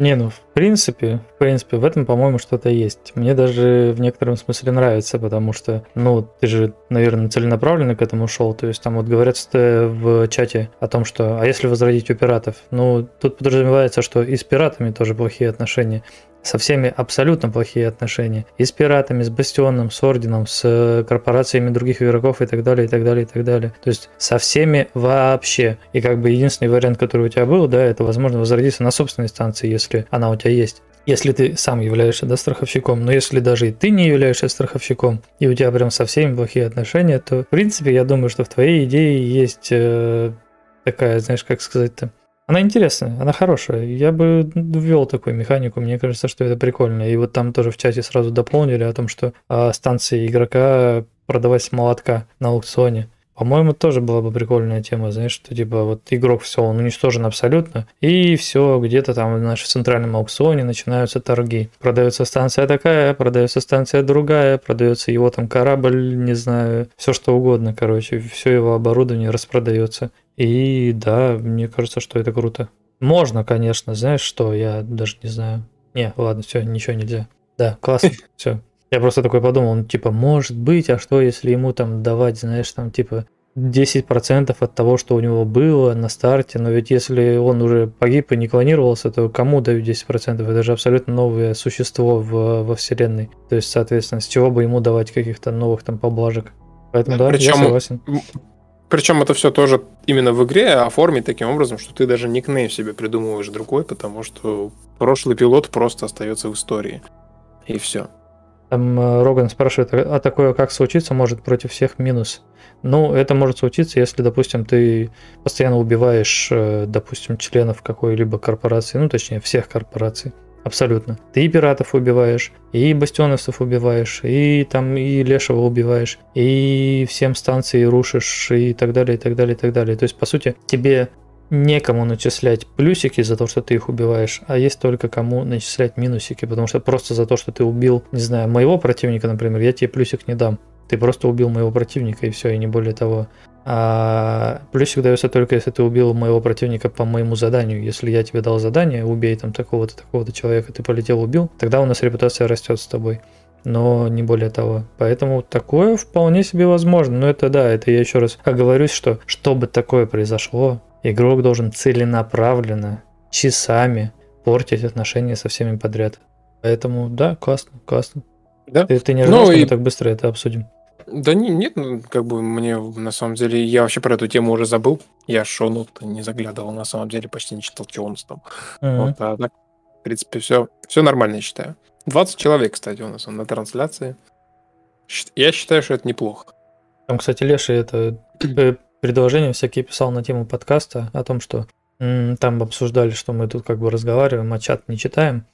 Не, ну, в принципе, в принципе, в этом, по-моему, что-то есть. Мне даже в некотором смысле нравится, потому что, ну, ты же, наверное, целенаправленно к этому шел. То есть там вот говорят в чате о том, что, а если возродить у пиратов? Ну, тут подразумевается, что и с пиратами тоже плохие отношения со всеми абсолютно плохие отношения. И с пиратами, с Бастионом, с Орденом, с э, корпорациями других игроков и так далее, и так далее, и так далее. То есть со всеми вообще. И как бы единственный вариант, который у тебя был, да, это возможно возродиться на собственной станции, если она у тебя есть если ты сам являешься да, страховщиком, но если даже и ты не являешься страховщиком, и у тебя прям со всеми плохие отношения, то, в принципе, я думаю, что в твоей идее есть э, такая, знаешь, как сказать-то, она интересная, она хорошая. Я бы ввел такую механику, мне кажется, что это прикольно. И вот там тоже в чате сразу дополнили о том, что а, станции игрока продавать с молотка на аукционе. По-моему, тоже была бы прикольная тема, знаешь, что типа вот игрок все, он уничтожен абсолютно, и все, где-то там в нашем центральном аукционе начинаются торги. Продается станция такая, продается станция другая, продается его там корабль, не знаю, все что угодно, короче, все его оборудование распродается. И да, мне кажется, что это круто. Можно, конечно, знаешь что, я даже не знаю. Не, ладно, все, ничего нельзя. Да, классно, все. Я просто такой подумал, ну, типа, может быть, а что, если ему там давать, знаешь, там, типа, 10% от того, что у него было на старте, но ведь если он уже погиб и не клонировался, то кому дают 10%? Это же абсолютно новое существо в, во вселенной. То есть, соответственно, с чего бы ему давать каких-то новых там поблажек? Поэтому да, Причем, я согласен. Причем это все тоже именно в игре оформить таким образом, что ты даже никнейм себе придумываешь другой, потому что прошлый пилот просто остается в истории. И все. Там э, Роган спрашивает, а такое как случиться может против всех минус? Ну, это может случиться, если, допустим, ты постоянно убиваешь, э, допустим, членов какой-либо корпорации, ну, точнее, всех корпораций. Абсолютно. Ты и пиратов убиваешь, и бастионовцев убиваешь, и там и лешего убиваешь, и всем станции рушишь, и так далее, и так далее, и так далее. То есть, по сути, тебе некому начислять плюсики за то, что ты их убиваешь, а есть только кому начислять минусики, потому что просто за то, что ты убил, не знаю, моего противника, например, я тебе плюсик не дам. Ты просто убил моего противника, и все, и не более того. А плюсик дается только, если ты убил моего противника по моему заданию. Если я тебе дал задание, убей там такого-то, такого-то человека, ты полетел, убил, тогда у нас репутация растет с тобой. Но не более того. Поэтому такое вполне себе возможно. Но это да, это я еще раз оговорюсь, что чтобы такое произошло, игрок должен целенаправленно, часами портить отношения со всеми подряд. Поэтому да, классно, классно. Да? Ты, ты не ожидал, Ну что и- мы так быстро это обсудим? Да не- нет, ну, как бы мне на самом деле, я вообще про эту тему уже забыл. Я шоу не заглядывал, на самом деле почти не читал, что у нас там. Вот, а так, в принципе, все, все нормально, я считаю. 20 человек, кстати, у нас на трансляции. Я считаю, что это неплохо. Там, кстати, Леша это э, предложения всякие писал на тему подкаста о том, что м, там обсуждали, что мы тут как бы разговариваем, а чат не читаем.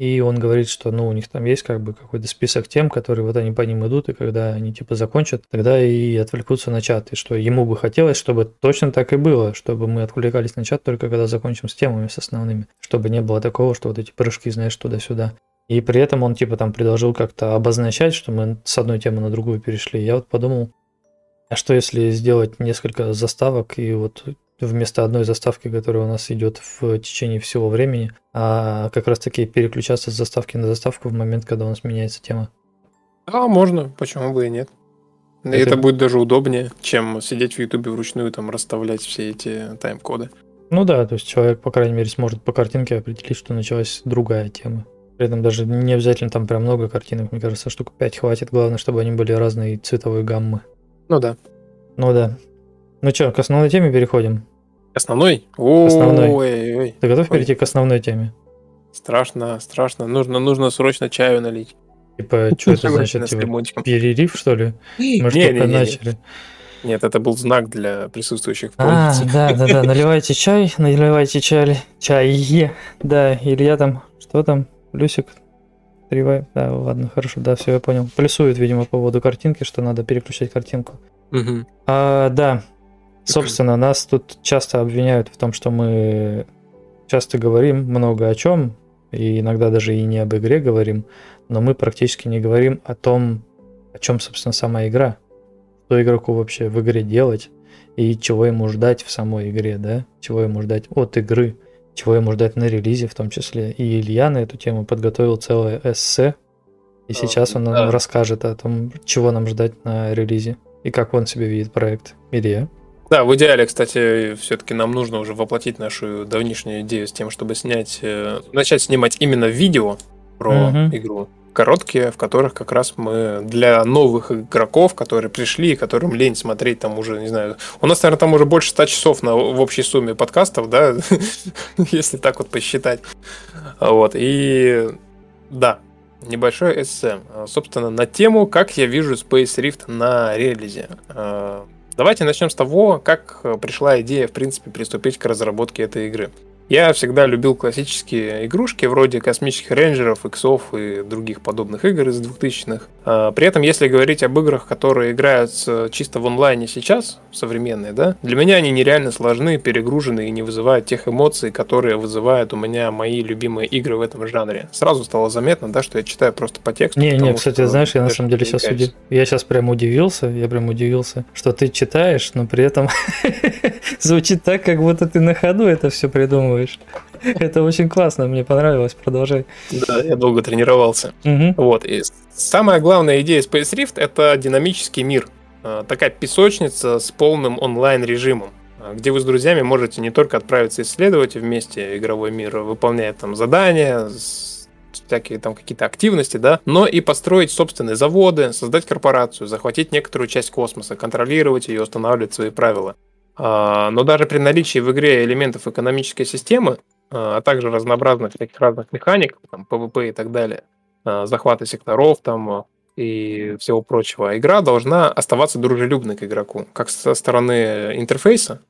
И он говорит, что ну у них там есть как бы какой-то список тем, которые вот они по ним идут, и когда они типа закончат, тогда и отвлекутся на чат. И что ему бы хотелось, чтобы точно так и было, чтобы мы отвлекались на чат только когда закончим с темами, с основными. Чтобы не было такого, что вот эти прыжки, знаешь, туда-сюда. И при этом он типа там предложил как-то обозначать, что мы с одной темы на другую перешли. Я вот подумал, а что если сделать несколько заставок и вот вместо одной заставки, которая у нас идет в течение всего времени, а как раз таки переключаться с заставки на заставку в момент, когда у нас меняется тема? А, можно, почему бы и нет. Это- Это... будет даже удобнее, чем сидеть в Ютубе вручную, там, расставлять все эти тайм-коды. Ну да, то есть человек, по крайней мере, сможет по картинке определить, что началась другая тема. При этом даже не обязательно там прям много картинок, мне кажется, штук 5 хватит. Главное, чтобы они были разной цветовой гаммы. Ну да. Ну да. Ну что, к основной теме переходим. Основной? Основной. Ой, ой, Ты готов перейти к основной теме? страшно, страшно. Нужно, нужно срочно чаю налить. Типа, что это значит? Типа, перерыв, что ли? Мы же только начали. Нет, это был знак для присутствующих в А, да, да, да, наливайте чай, наливайте чай, чай, да, Илья там, что там, Люсик, Тривай, да, ладно, хорошо, да, все, я понял. Плюсует, видимо, по поводу картинки, что надо переключать картинку. Мгм. А, да, собственно, нас тут часто обвиняют в том, что мы часто говорим много о чем, и иногда даже и не об игре говорим, но мы практически не говорим о том, о чем, собственно, сама игра. Что игроку вообще в игре делать, и чего ему ждать в самой игре, да? Чего ему ждать от игры, чего ему ждать на релизе в том числе. И Илья на эту тему подготовил целое эссе, и А, сейчас он нам расскажет о том, чего нам ждать на релизе, и как он себе видит проект. Илья? Да, в идеале, кстати, все-таки нам нужно уже воплотить нашу давнишнюю идею с тем, чтобы снять, э, начать снимать именно видео про Мгм. игру. Короткие, в которых как раз мы для новых игроков, которые пришли, которым лень смотреть там уже, не знаю, у нас, наверное, там уже больше 100 часов на, в общей сумме подкастов, да, если так вот посчитать. Вот, и да, небольшое эссе, собственно, на тему, как я вижу Space Rift на релизе. Давайте начнем с того, как э, пришла идея, в принципе, приступить к разработке этой игры. Я всегда любил классические игрушки, вроде космических рейнджеров, иксов и других подобных игр из 2000-х. А, При этом, если говорить об играх, которые играются чисто в онлайне сейчас, современные, да, для меня они нереально сложны, перегружены и не вызывают тех эмоций, которые вызывают у меня мои любимые игры в этом жанре. Сразу стало заметно, да, что я читаю просто по тексту. Не, не, кстати, знаешь, я на самом деле сейчас удив... я сейчас прям удивился, я прям удивился, что ты читаешь, но при этом звучит так, как будто ты на ходу это все придумываешь. Это очень классно, мне понравилось, продолжай. Да, я долго тренировался. Мгм. Вот. И самая главная идея Space Rift это динамический мир. А, Такая песочница с полным онлайн-режимом, а, где вы с друзьями можете не только отправиться исследовать вместе игровой мир, выполняя там задания, всякие там какие-то активности, да, но и построить собственные заводы, создать корпорацию, захватить некоторую часть космоса, контролировать ее, устанавливать свои правила. А, Но даже при наличии в игре элементов экономической системы, а а также разнообразных всяких разных механик, там, PvP и так далее, а, захвата секторов там и всего прочего, игра должна оставаться дружелюбной к игроку, как со стороны интерфейса,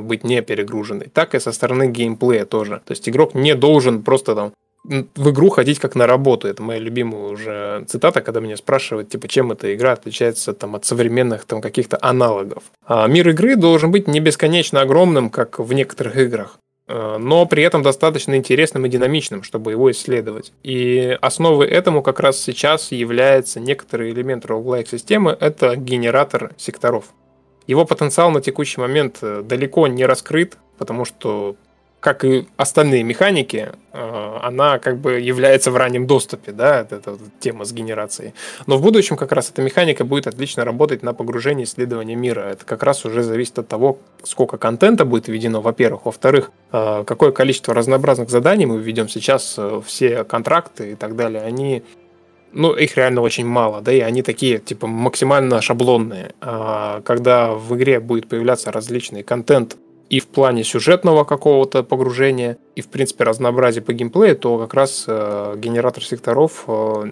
быть не перегруженной, так и со стороны геймплея тоже. То есть игрок не должен просто там в игру ходить как на работу. Это моя любимая уже цитата, когда меня спрашивают, типа, чем эта игра отличается там, от современных там, каких-то аналогов. А мир игры должен быть не бесконечно огромным, как в некоторых играх а, но при этом достаточно интересным и динамичным, чтобы его исследовать. И основой этому как раз сейчас является некоторый элемент roguelike системы – это генератор секторов. Его потенциал на текущий момент э, далеко не раскрыт, потому что как и остальные механики, э, она как бы является в раннем доступе, да, эта вот тема с генерацией. Но в будущем как раз эта механика будет отлично работать на погружение исследования мира. Это как раз уже зависит от того, сколько контента будет введено, во-первых. Во-вторых, э, какое количество разнообразных заданий мы введем сейчас, э, все контракты и так далее, они ну, их реально очень мало, да, и они такие, типа, максимально шаблонные. А когда в игре будет появляться различный контент, и в плане сюжетного какого-то погружения, и в принципе разнообразия по геймплею, то как раз э, генератор секторов э,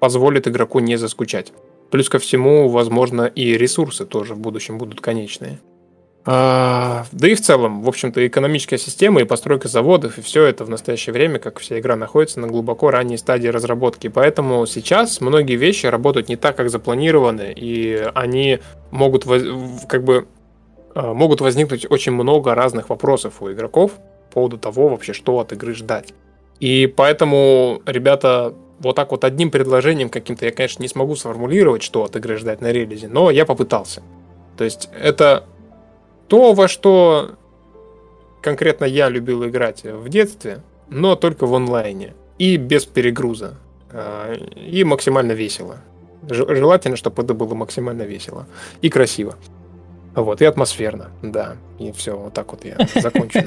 позволит игроку не заскучать. Плюс ко всему, возможно, и ресурсы тоже в будущем будут конечные. А, да и в целом, в общем-то, экономическая система и постройка заводов, и все это в настоящее время, как вся игра, находится на глубоко ранней стадии разработки. Поэтому сейчас многие вещи работают не так, как запланированы, и они могут как бы могут возникнуть очень много разных вопросов у игроков по поводу того вообще, что от игры ждать. И поэтому, ребята, вот так вот одним предложением каким-то я, конечно, не смогу сформулировать, что от игры ждать на релизе, но я попытался. То есть это то, во что конкретно я любил играть в детстве, но только в онлайне и без перегруза. Э, и максимально весело. Желательно, чтобы это было максимально весело и красиво. Вот, и атмосферно, да. И все, вот так вот я закончу.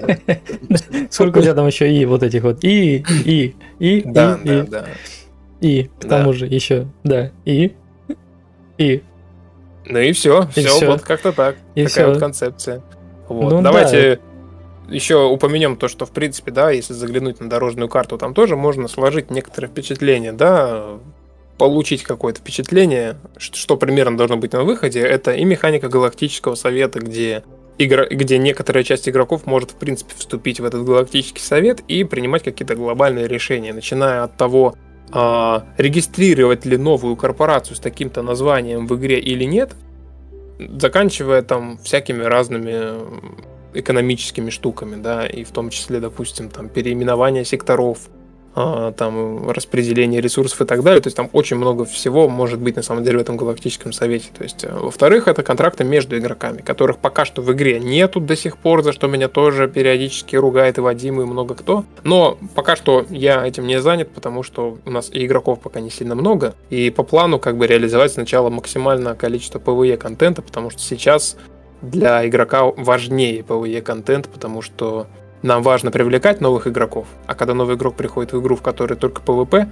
Сколько у тебя там еще и вот этих вот и, и, и, и, да, да. И, к тому же еще, да, и, и. Ну и все, все, вот как-то так. Такая вот концепция. Вот. Ну, Давайте да. еще упомянем то, что в принципе, да, если заглянуть на дорожную карту, там тоже можно сложить некоторые впечатления, да, получить какое-то впечатление, что, что примерно должно быть на выходе, это и механика галактического совета, где игра, где некоторая часть игроков может, в принципе, вступить в этот галактический совет и принимать какие-то глобальные решения, начиная от того, а, регистрировать ли новую корпорацию с таким-то названием в игре или нет, заканчивая там всякими разными экономическими штуками, да, и в том числе, допустим, там переименование секторов, там распределение ресурсов и так далее. То есть там очень много всего может быть на самом деле в этом галактическом совете. То есть, э, во-вторых, это контракты между игроками, которых пока что в игре нету до сих пор, за что меня тоже периодически ругает и Вадим, и много кто. Но пока что я этим не занят, потому что у нас и игроков пока не сильно много. И по плану как бы реализовать сначала максимальное количество PvE контента, потому что сейчас для игрока важнее PvE контент, потому что нам важно привлекать новых игроков, а когда новый игрок приходит в игру, в которой только PvP,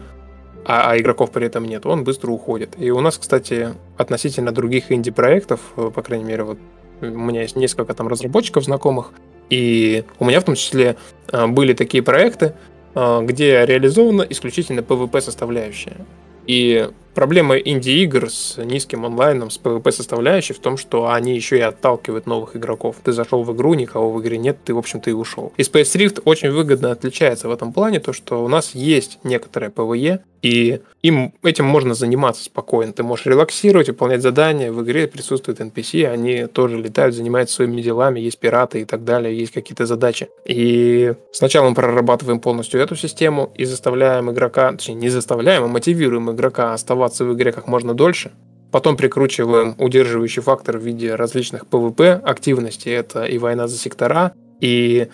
а, а игроков при этом нет, он быстро уходит. И у нас, кстати, относительно других инди-проектов, э, по крайней мере, вот у меня есть несколько там разработчиков знакомых, и у меня в том числе э, были такие проекты, э, где реализована исключительно PvP составляющая. И Проблема инди-игр с низким онлайном, с PvP-составляющей в том, что они еще и отталкивают новых игроков. Ты зашел в игру, никого в игре нет, ты, в общем-то, и ушел. И Space Rift очень выгодно отличается в этом плане, то, что у нас есть некоторое PvE, и им этим можно заниматься спокойно. Ты можешь релаксировать, выполнять задания. В игре присутствуют NPC, они тоже летают, занимаются своими делами, есть пираты и так далее, есть какие-то задачи. И сначала мы прорабатываем полностью эту систему и заставляем игрока, точнее, не заставляем, а мотивируем игрока оставаться в игре как можно дольше. Потом прикручиваем удерживающий фактор в виде различных PvP активностей. Это и война за сектора, и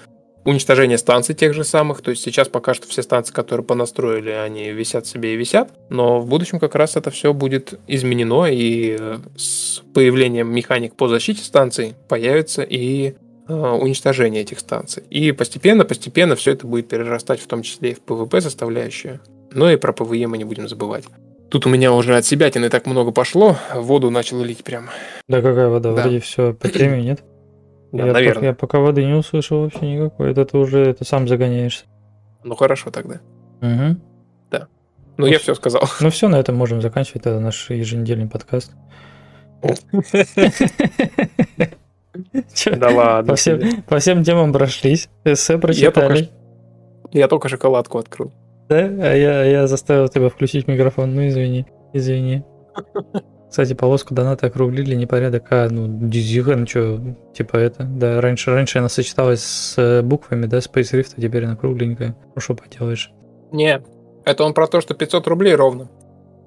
уничтожение станций тех же самых. То есть сейчас пока что все станции, которые понастроили, они висят себе и висят. Но в будущем как раз это все будет изменено, и э, с появлением механик по защите станций появится и э, уничтожение этих станций. И постепенно, постепенно все это будет перерастать в том числе и в PvP составляющую. Но и про PvE мы не будем забывать. Тут у меня уже от себя и так много пошло, воду начал лить прям. Да какая вода? Да. Вроде все по теме, нет? Да, я, наверное. Пока, я пока воды не услышал вообще никакой. Это ты уже это сам загоняешься. Ну хорошо тогда. Угу. Да. Ну, ну я все сказал. Ну все, на этом можем заканчивать это наш еженедельный подкаст. Да ладно. По всем темам прошлись, эссе прочитали. Я только шоколадку открыл. Да? А я, я заставил тебя включить микрофон. Ну, извини. Извини. Кстати, полоску доната округлили, непорядок. А, ну, Дизига, ну что, типа это. Да, раньше, раньше она сочеталась с э, буквами, да, Space Rift, а теперь она кругленькая. Ну, что поделаешь. Не, это он про то, что 500 рублей ровно.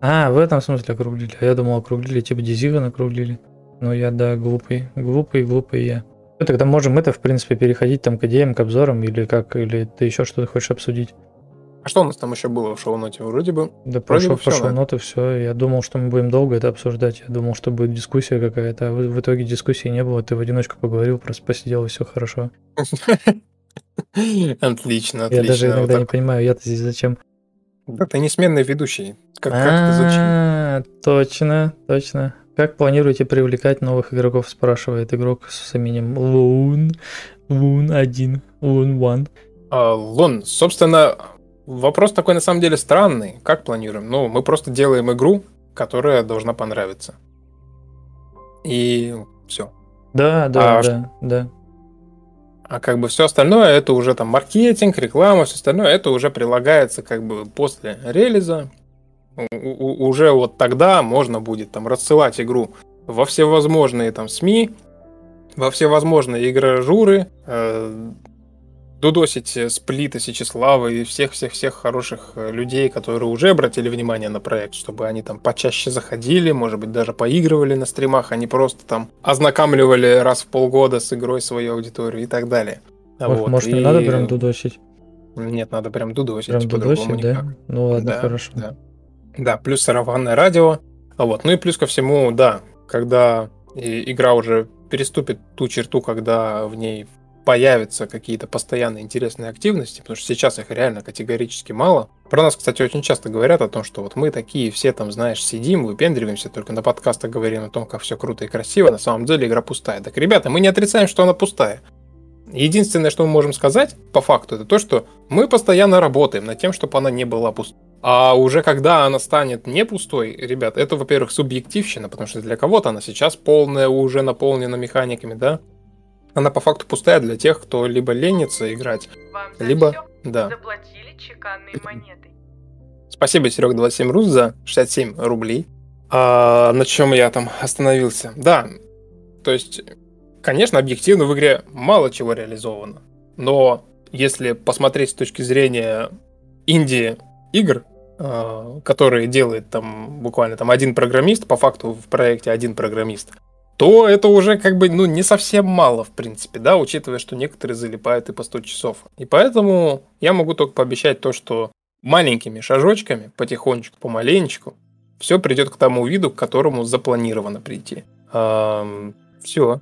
А, в этом смысле округлили. А я думал, округлили, типа Дизига округлили. Ну, я, да, глупый. Глупый, глупый я. Ну, тогда можем это, в принципе, переходить там к идеям, к обзорам, или как, или ты еще что-то хочешь обсудить? А что у нас там еще было в шоу-ноте? Вроде бы Да Вроде пошел, бы всё, пошел да. ноты, все. Я думал, что мы будем долго это обсуждать. Я думал, что будет дискуссия какая-то. А в, итоге дискуссии не было. Ты в одиночку поговорил, просто посидел, и все хорошо. Отлично, отлично. я даже иногда не понимаю, я-то здесь зачем. Да ты несменный ведущий. Как, как это зачем? А, Точно, точно. Как планируете привлекать новых игроков, спрашивает игрок с именем Лун. Лун 1. Лун 1. А, Лон, собственно, вопрос такой на самом деле странный. Как планируем? Ну, мы просто делаем игру, которая должна понравиться. И все. Да, да, А да, да. А как бы все остальное, это уже там маркетинг, реклама, все остальное, это уже прилагается как бы после релиза. У- уже вот тогда можно будет там рассылать игру во всевозможные там СМИ, во всевозможные игрожуры, э, дудосить э, сплита Сечеслава и всех-всех-всех хороших э, людей, которые уже обратили внимание на проект, чтобы они там почаще заходили, может быть, даже поигрывали на стримах, а не просто там ознакомливали раз в полгода с игрой свою аудиторию и так далее. Может, Вот, может, не и- надо прям дудосить? Нет, надо прям дудосить, Прям дудосить, да? никак. Ну ладно, Да, хорошо. Да. Да, плюс сарафанное радио. А Вот. Ну и плюс ко всему, да, когда игра уже переступит ту черту, когда в ней появятся какие-то постоянные интересные активности, потому что сейчас их реально категорически мало. Про нас, кстати, очень часто говорят о том, что вот мы такие все там, знаешь, сидим, выпендриваемся, только на подкастах говорим о том, как все круто и красиво, на самом деле игра пустая. Так, ребята, мы не отрицаем, что она пустая. Единственное, что мы можем сказать по факту, это то, что мы постоянно работаем над тем, чтобы она не была пустой. А уже когда она станет не пустой, ребят, это, во-первых, субъективщина, потому что для кого-то она сейчас полная, уже наполнена механиками, да? Она по факту пустая для тех, кто либо ленится играть, Вам либо... Да. заплатили чеканной монетой. Спасибо, Серег 27 Рус за 67 рублей. А, на чем я там остановился? Да, то есть, конечно, объективно в игре мало чего реализовано. Но если посмотреть с точки зрения инди-игр, а, которые делает там буквально там один программист, по факту в проекте один программист, то это уже как бы ну не совсем мало в принципе, да, учитывая, что некоторые залипают и по 100 часов. И поэтому я могу только пообещать то, что маленькими шажочками, потихонечку, помаленечку, все придет к тому виду, к которому запланировано прийти. все.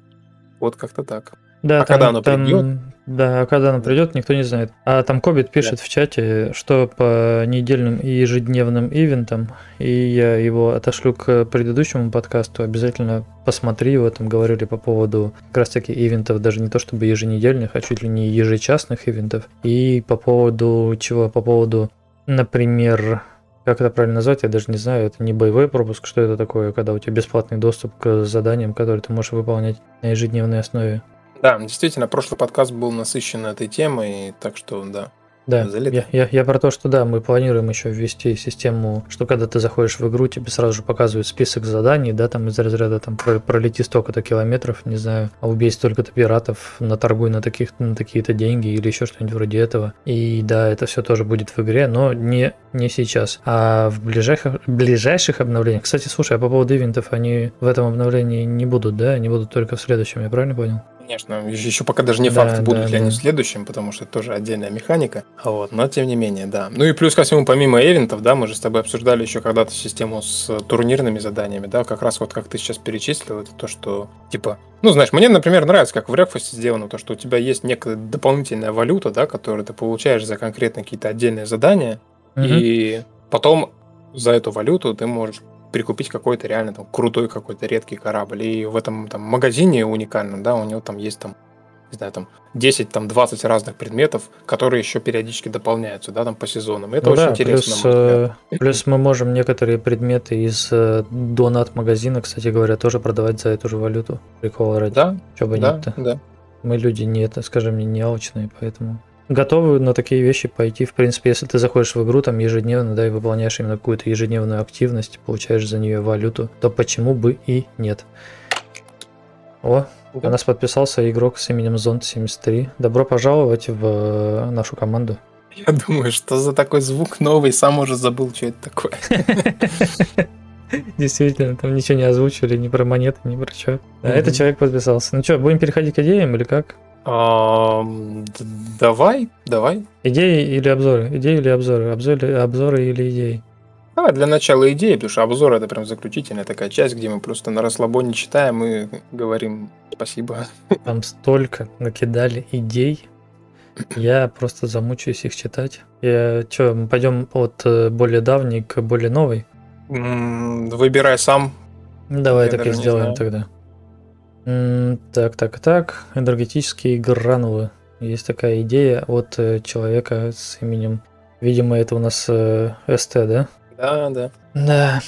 Вот как-то так. Да, А когда оно придет? Да, а когда оно придет, никто не знает. А там Кобит пишет в чате, что по недельным и ежедневным ивентам, и я его отошлю к предыдущему подкасту, обязательно посмотри его, там говорили по поводу как раз таки ивентов, даже не то чтобы еженедельных, а чуть ли не ежечасных ивентов. И по поводу чего? По поводу, например, как это правильно назвать, я даже не знаю, это не боевой пропуск, что это такое, когда у тебя бесплатный доступ к заданиям, которые ты можешь выполнять на ежедневной основе. Да, действительно, прошлый подкаст был насыщен этой темой, так что да. Да, я, я, я про то, что да, мы планируем еще ввести систему, что когда ты заходишь в игру, тебе сразу же показывают список заданий, да, там из разряда там про- пролети столько-то километров, не знаю, а убей столько-то пиратов, наторгуй на, таких, на такие-то деньги или еще что-нибудь вроде этого. И да, это все тоже будет в игре, но не, не сейчас, а в ближайших, ближайших обновлениях. Кстати, слушай, а по поводу ивентов, они в этом обновлении не будут, да, они будут только в следующем, я правильно понял? Конечно, еще, пока даже не Да, факт, будут да, ли они да. в следующем, потому что это тоже отдельная механика. Вот, но тем не менее, да. Ну и плюс ко всему, помимо эвентов, да, мы же с тобой обсуждали еще когда-то систему с турнирными заданиями, да, как раз вот как ты сейчас перечислил, это то, что, типа, ну, знаешь, мне, например, нравится, как в Рекфасте сделано, то, что у тебя есть некая дополнительная валюта, да, которую ты получаешь за конкретно какие-то отдельные задания, и потом за эту валюту ты можешь прикупить какой-то реально там крутой какой-то редкий корабль. И в этом там магазине уникальном, да, у него там есть там, не знаю, там 10, там 20 разных предметов, которые еще периодически дополняются, да, там по сезонам. Это Ну очень да, интересно. Плюс, э, плюс мы можем некоторые предметы из э, донат магазина, кстати говоря, тоже продавать за эту же валюту. Прикол ради. Да, Чё бы да, нет-то. да. Мы люди не это, скажем, не алчные, поэтому готовы на такие вещи пойти. В принципе, если ты заходишь в игру там ежедневно, да, и выполняешь именно какую-то ежедневную активность, получаешь за нее валюту, то почему бы и нет? О, у нас подписался игрок с именем Зонд73. Добро пожаловать в э, нашу команду. Я думаю, что за такой звук новый, сам уже забыл, что это такое. Действительно, там ничего не озвучили, ни про монеты, ни про что. А этот человек подписался. Ну что, будем переходить к идеям или как? Давай, давай. Идеи или обзоры? Идеи или обзоры? Обзоры, обзоры или идеи? Давай для начала идеи, потому что обзор это прям заключительная такая часть, где мы просто на расслабоне читаем и говорим спасибо. Там столько накидали идей. Я просто замучаюсь их читать. Я, что, мы пойдем от э, более давней к более новой? Выбирай сам. Давай Я так и сделаем тогда. Так, так, так. Энергетические гранулы. Есть такая идея от э, человека с именем... Видимо, это у нас э, СТ, да? Да, да. Да.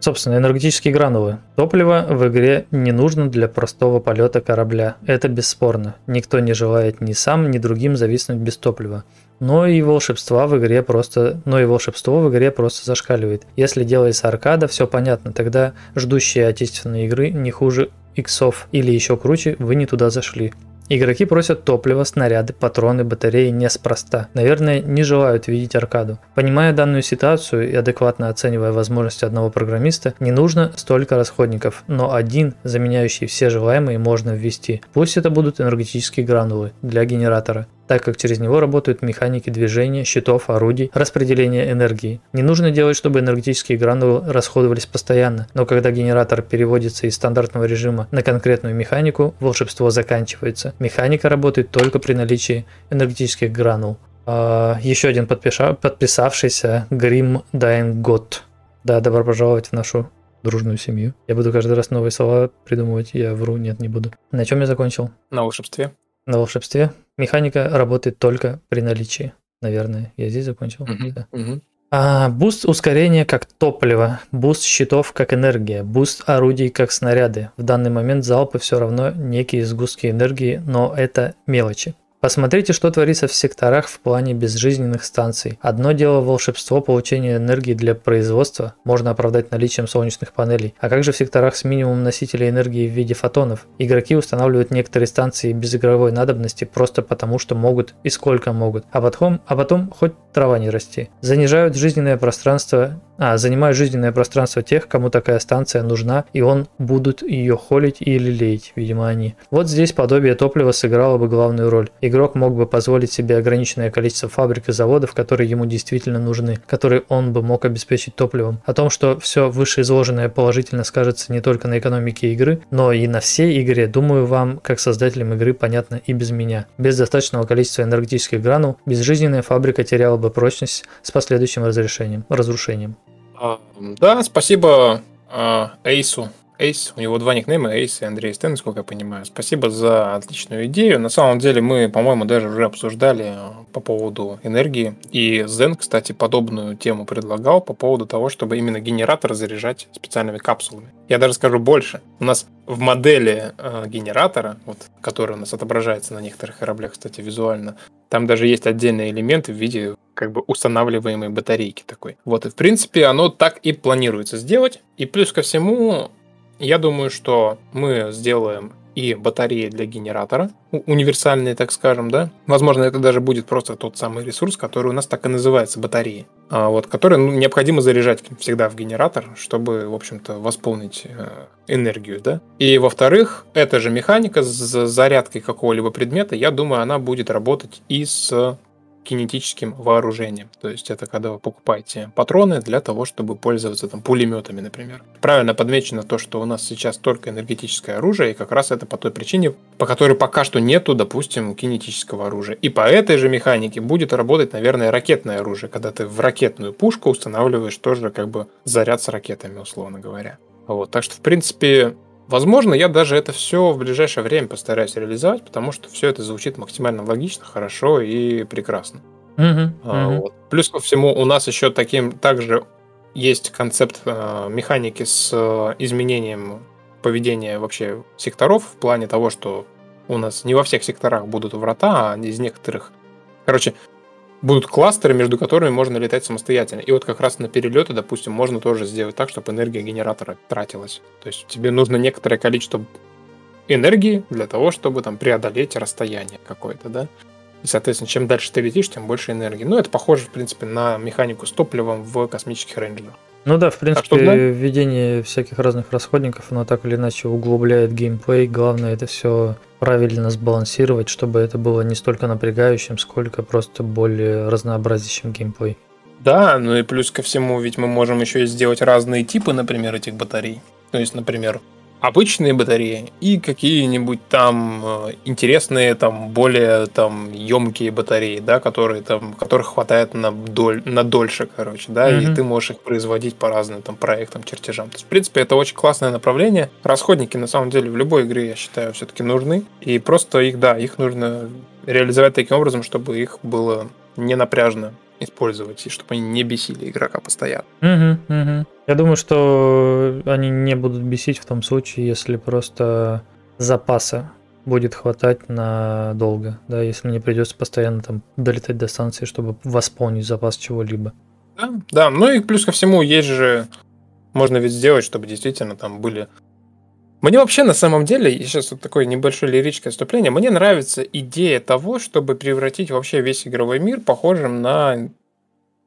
Собственно, энергетические гранулы. Топливо в игре не нужно для простого полета корабля. Это бесспорно. Никто не желает ни сам, ни другим зависнуть без топлива. Но и волшебства в игре просто, но и волшебство в игре просто зашкаливает. Если делается аркада, все понятно, тогда ждущие отечественные игры не хуже иксов или еще круче, вы не туда зашли. Игроки просят топливо, снаряды, патроны, батареи неспроста. Наверное, не желают видеть аркаду. Понимая данную ситуацию и адекватно оценивая возможности одного программиста, не нужно столько расходников, но один, заменяющий все желаемые, можно ввести. Пусть это будут энергетические гранулы для генератора так как через него работают механики движения, щитов, орудий, распределения энергии. Не нужно делать, чтобы энергетические гранулы расходовались постоянно, но когда генератор переводится из стандартного режима на конкретную механику, волшебство заканчивается. Механика работает только при наличии энергетических гранул. А, еще один подпиша- подписавшийся Грим Дайнгот. Да, добро пожаловать в нашу дружную семью. Я буду каждый раз новые слова придумывать, я вру, нет, не буду. На чем я закончил? На волшебстве. На волшебстве механика работает только при наличии. Наверное, я здесь закончил. Да. Мгм. А, буст ускорения как топливо, буст щитов как энергия, буст орудий как снаряды. В данный момент залпы все равно некие сгустки энергии, но это мелочи. Посмотрите, что творится в секторах в плане безжизненных станций. Одно дело волшебство получения энергии для производства можно оправдать наличием солнечных панелей. А как же в секторах с минимумом носителей энергии в виде фотонов? Игроки устанавливают некоторые станции без игровой надобности просто потому, что могут и сколько могут. А потом, а потом хоть трава не расти. Занижают жизненное пространство а, занимают жизненное пространство тех, кому такая станция нужна, и он будут ее холить и лелеять, видимо, они. Вот здесь подобие топлива сыграло бы главную роль. Игрок мог бы позволить себе ограниченное количество фабрик и заводов, которые ему действительно нужны, которые он бы мог обеспечить топливом. О том, что все вышеизложенное положительно скажется не только на экономике игры, но и на всей игре, думаю, вам, как создателям игры, понятно и без меня. Без достаточного количества энергетических гранул, безжизненная фабрика теряла бы прочность с последующим разрешением, разрушением. А, Да, спасибо а, Эйсу. Эйс, у него два никнейма, Эйс и Андрей Стэн, насколько я понимаю. Спасибо за отличную идею. На самом деле мы, по-моему, даже уже обсуждали а, по поводу энергии. И Зен, кстати, подобную тему предлагал по поводу того, чтобы именно генератор заряжать специальными капсулами. Я даже скажу больше. У нас в модели э, генератора, вот, который у нас отображается на некоторых кораблях, кстати, визуально, там даже есть отдельные элементы в виде как бы устанавливаемой батарейки такой. Вот, и в принципе оно так и планируется сделать. И плюс ко всему, я думаю, что мы сделаем и батареи для генератора, универсальные, так скажем, да. Возможно, это даже будет просто тот самый ресурс, который у нас так и называется батареи, а, вот, который ну, необходимо заряжать всегда в генератор, чтобы, в общем-то, восполнить э, энергию, да. И, во-вторых, эта же механика с зарядкой какого-либо предмета, я думаю, она будет работать и с кинетическим вооружением. То есть это когда вы покупаете патроны для того, чтобы пользоваться там пулеметами, например. Правильно подмечено то, что у нас сейчас только энергетическое оружие, и как раз это по той причине, по которой пока что нету, допустим, кинетического оружия. И по этой же механике будет работать, наверное, ракетное оружие, когда ты в ракетную пушку устанавливаешь тоже как бы заряд с ракетами, условно говоря. Вот, так что, в принципе, Возможно, я даже это все в ближайшее время постараюсь реализовать, потому что все это звучит максимально логично, хорошо и прекрасно. А, мгм. вот. Плюс ко всему, у нас еще таким также есть концепт э, механики с э, изменением поведения вообще секторов в плане того, что у нас не во всех секторах будут врата, а из некоторых Короче, будут кластеры, между которыми можно летать самостоятельно. И вот как раз на перелеты, допустим, можно тоже сделать так, чтобы энергия генератора тратилась. То есть тебе нужно некоторое количество энергии для того, чтобы там преодолеть расстояние какое-то, да. И, соответственно, чем дальше ты летишь, тем больше энергии. Ну, это похоже, в принципе, на механику с топливом в космических рейнджерах. Ну да, в принципе, что, да? введение всяких разных расходников, оно так или иначе углубляет геймплей. Главное это все правильно сбалансировать, чтобы это было не столько напрягающим, сколько просто более разнообразящим геймплей. Да, ну и плюс ко всему, ведь мы можем еще и сделать разные типы, например, этих батарей. То есть, например, обычные батареи и какие-нибудь там э, интересные, там более там емкие батареи, да, которые там, которых хватает на, доль, на дольше, короче, да, mm-hmm. и ты можешь их производить по разным там проектам, чертежам. То есть, в принципе, это очень классное направление. Расходники, на самом деле, в любой игре, я считаю, все-таки нужны. И просто их, да, их нужно реализовать таким образом, чтобы их было не напряжно использовать, и чтобы они не бесили игрока постоянно. Угу, угу. Я думаю, что они не будут бесить в том случае, если просто запаса будет хватать на долго, да, если не придется постоянно там долетать до станции, чтобы восполнить запас чего-либо. Да, да, ну и плюс ко всему есть же, можно ведь сделать, чтобы действительно там были мне вообще на самом деле, сейчас вот такое небольшое лирическое вступление, мне нравится идея того, чтобы превратить вообще весь игровой мир похожим на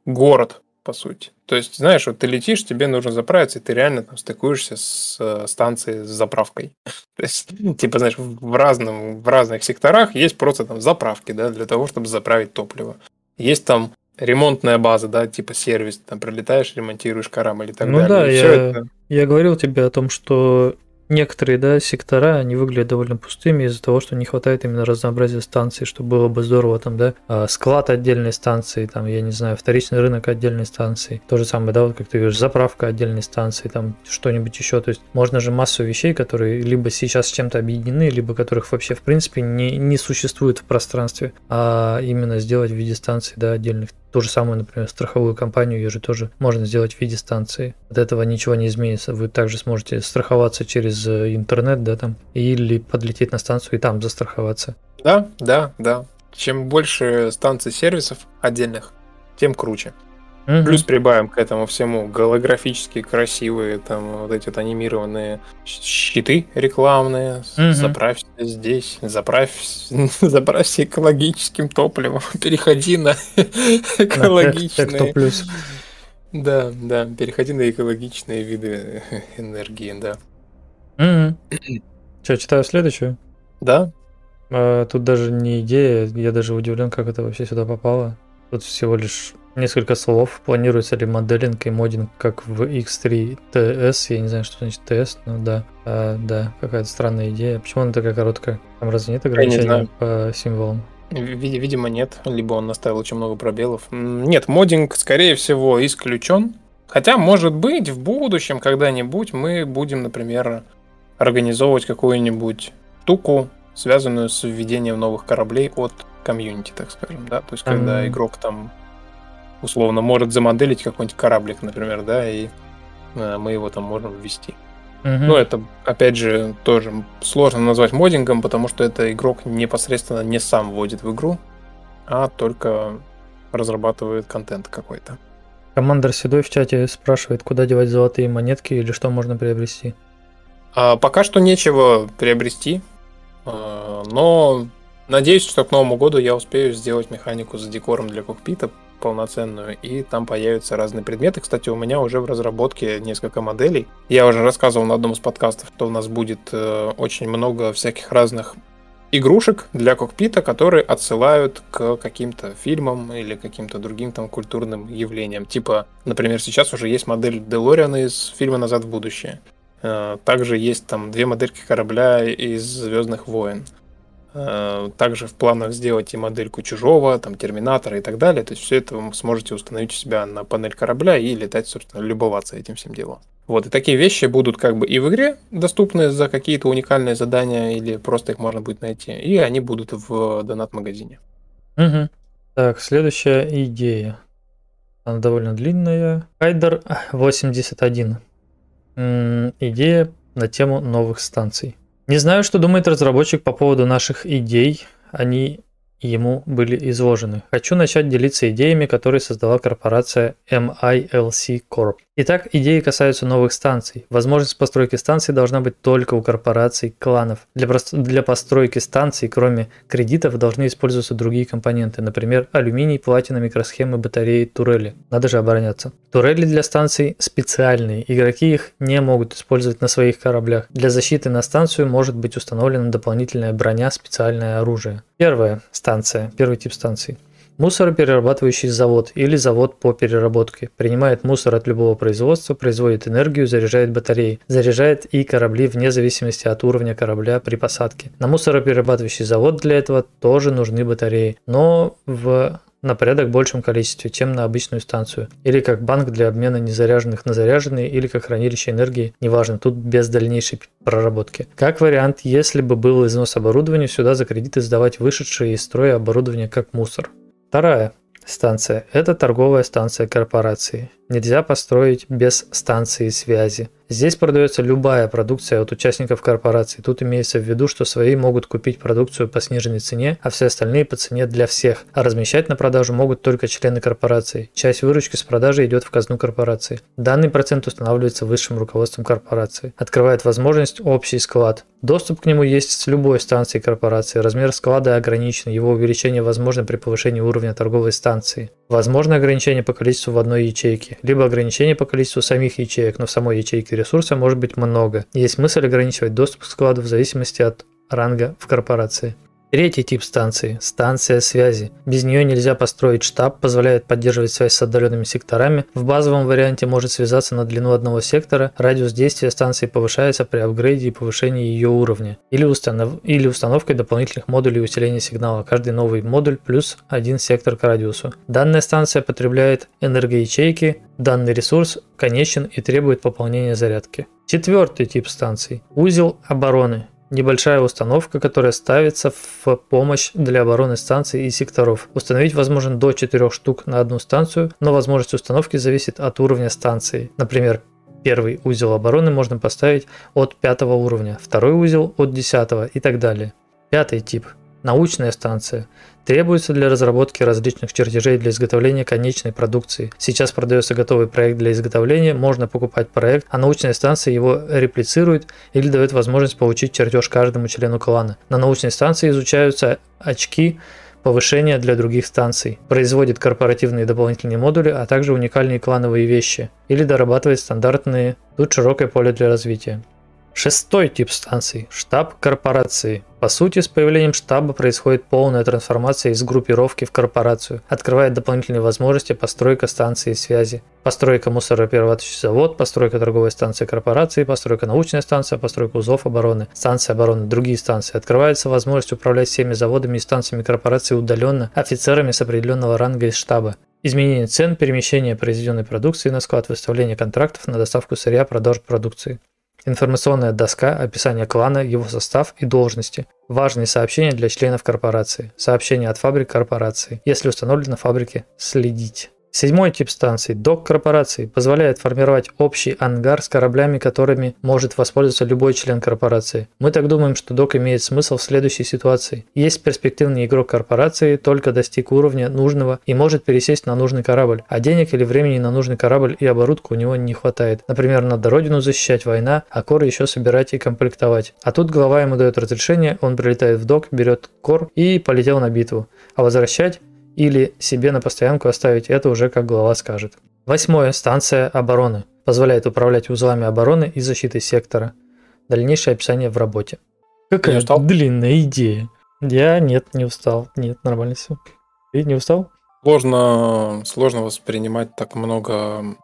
город, по сути. То есть, знаешь, вот ты летишь, тебе нужно заправиться, и ты реально там стыкуешься с э, станцией с заправкой. То есть, типа, знаешь, в, разном, в разных секторах есть просто там заправки, да, для того, чтобы заправить топливо. Есть там ремонтная база, да, типа сервис, там прилетаешь, ремонтируешь корабль и так ну далее. да, и я, это... я говорил тебе о том, что некоторые, да, сектора, они выглядят довольно пустыми из-за того, что не хватает именно разнообразия станций, что было бы здорово там, да, а, склад отдельной станции, там, я не знаю, вторичный рынок отдельной станции. То же самое, да, вот как ты говоришь, заправка отдельной станции, там, что-нибудь еще. То есть можно же массу вещей, которые либо сейчас с чем-то объединены, либо которых вообще в принципе не, не существует в пространстве, а именно сделать в виде станций, да, отдельных. То же самое, например, страховую компанию, ее же тоже можно сделать в виде станции. От этого ничего не изменится. Вы также сможете страховаться через э, интернет, да, там, или подлететь на станцию и там застраховаться. Да, да, да. Чем больше станций сервисов отдельных, тем круче. Угу. Плюс прибавим к этому всему голографически красивые, там вот эти вот анимированные щиты рекламные. Угу. Заправься здесь, заправь, заправься экологическим топливом, переходи на экологичные. плюс. Да, да, переходи на экологичные виды энергии, да. Угу. Что, читаю следующую? Да. А, тут даже не идея, я даже удивлен, как это вообще сюда попало. Тут всего лишь Несколько слов. Планируется ли моделинг и модинг, как в X3 TS? Я не знаю, что значит TS, но да. А, да, какая-то странная идея. Почему она такая короткая? Там разве нет ограничений по символам? Видимо, нет. Либо он оставил очень много пробелов. Нет, модинг, скорее всего, исключен. Хотя, может быть, в будущем когда-нибудь мы будем, например, организовывать какую-нибудь штуку, связанную с введением новых кораблей от комьюнити, так скажем, да, то есть когда mm-hmm. игрок там условно может замоделить какой-нибудь кораблик, например, да, и э, мы его там можем ввести. Угу. Ну, это, опять же, тоже сложно назвать модингом, потому что это игрок непосредственно не сам вводит в игру, а только разрабатывает контент какой-то. Командор Седой в чате спрашивает, куда девать золотые монетки или что можно приобрести. А, пока что нечего приобрести, а, но надеюсь, что к Новому году я успею сделать механику с декором для кокпита, полноценную, и там появятся разные предметы. Кстати, у меня уже в разработке несколько моделей. Я уже рассказывал на одном из подкастов, что у нас будет э, очень много всяких разных игрушек для кокпита, которые отсылают к каким-то фильмам или каким-то другим там культурным явлениям. Типа, например, сейчас уже есть модель Делориана из фильма «Назад в будущее». Э, также есть там две модельки корабля из «Звездных войн». Э, также в планах сделать и модельку чужого, там, терминатора и так далее. То есть все это вы сможете установить у себя на панель корабля и летать, собственно, любоваться этим всем делом. Вот, и такие вещи будут как бы и в игре доступны за какие-то уникальные задания, или просто их можно будет найти, и они будут в донат-магазине. Угу. Так, следующая идея. Она довольно длинная. Хайдер 81. М-м, идея на тему новых станций. Не знаю, что думает разработчик по поводу наших идей. Они ему были изложены. Хочу начать делиться идеями, которые создала корпорация MILC Corp. Итак, идеи касаются новых станций. Возможность постройки станций должна быть только у корпораций, кланов. Для, прост... для постройки станций, кроме кредитов, должны использоваться другие компоненты, например, алюминий, платина, микросхемы, батареи, турели. Надо же обороняться. Турели для станций специальные, игроки их не могут использовать на своих кораблях. Для защиты на станцию может быть установлена дополнительная броня, специальное оружие. Первая станция, первый тип станции. Мусороперерабатывающий завод или завод по переработке. Принимает мусор от любого производства, производит энергию, заряжает батареи. Заряжает и корабли вне зависимости от уровня корабля при посадке. На мусороперерабатывающий завод для этого тоже нужны батареи, но в на порядок большем количестве, чем на обычную станцию. Или как банк для обмена незаряженных на заряженные, или как хранилище энергии, неважно, тут без дальнейшей проработки. Как вариант, если бы был износ оборудования, сюда за кредиты сдавать вышедшие из строя оборудование как мусор. Вторая станция – это торговая станция корпорации. Нельзя построить без станции связи. Здесь продается любая продукция от участников корпорации. Тут имеется в виду, что свои могут купить продукцию по сниженной цене, а все остальные по цене для всех. А размещать на продажу могут только члены корпорации. Часть выручки с продажи идет в казну корпорации. Данный процент устанавливается высшим руководством корпорации. Открывает возможность общий склад. Доступ к нему есть с любой станции корпорации. Размер склада ограничен. Его увеличение возможно при повышении уровня торговой станции. Возможно ограничение по количеству в одной ячейке, либо ограничение по количеству самих ячеек, но в самой ячейке ресурса может быть много. Есть смысл ограничивать доступ к складу в зависимости от ранга в корпорации. Третий тип станции – станция связи. Без нее нельзя построить штаб, позволяет поддерживать связь с отдаленными секторами. В базовом варианте может связаться на длину одного сектора, радиус действия станции повышается при апгрейде и повышении ее уровня. Или, установ... или установкой дополнительных модулей усиления сигнала. Каждый новый модуль плюс один сектор к радиусу. Данная станция потребляет энергоячейки, данный ресурс конечен и требует пополнения зарядки. Четвертый тип станций – узел обороны небольшая установка, которая ставится в помощь для обороны станций и секторов. Установить возможно до 4 штук на одну станцию, но возможность установки зависит от уровня станции. Например, первый узел обороны можно поставить от 5 уровня, второй узел от 10 и так далее. Пятый тип – научная станция. Требуется для разработки различных чертежей для изготовления конечной продукции. Сейчас продается готовый проект для изготовления, можно покупать проект, а научная станция его реплицирует или дает возможность получить чертеж каждому члену клана. На научной станции изучаются очки повышения для других станций, производит корпоративные дополнительные модули, а также уникальные клановые вещи, или дорабатывает стандартные, тут широкое поле для развития. Шестой тип станций – штаб корпорации. По сути, с появлением штаба происходит полная трансформация из группировки в корпорацию, открывает дополнительные возможности постройка станции связи, постройка мусороперерабатывающий завод, постройка торговой станции корпорации, постройка научной станции, постройка узлов обороны, станция обороны, другие станции. Открывается возможность управлять всеми заводами и станциями корпорации удаленно офицерами с определенного ранга из штаба. Изменение цен, перемещение произведенной продукции на склад, выставление контрактов на доставку сырья, продажу продукции. Информационная доска, описание клана, его состав и должности. Важные сообщения для членов корпорации. Сообщения от фабрик корпорации. Если установлено фабрики, следить. Седьмой тип станций, док корпорации, позволяет формировать общий ангар с кораблями, которыми может воспользоваться любой член корпорации. Мы так думаем, что док имеет смысл в следующей ситуации. Есть перспективный игрок корпорации, только достиг уровня нужного и может пересесть на нужный корабль, а денег или времени на нужный корабль и оборудку у него не хватает. Например, надо родину защищать, война, а коры еще собирать и комплектовать. А тут глава ему дает разрешение, он прилетает в док, берет кор и полетел на битву. А возвращать или себе на постоянку оставить, это уже как глава скажет. Восьмое. Станция обороны. Позволяет управлять узлами обороны и защиты сектора. Дальнейшее описание в работе. Какая устал? длинная идея. Я нет, не устал. Нет, нормально все. Ты не устал? Сложно, сложно воспринимать так много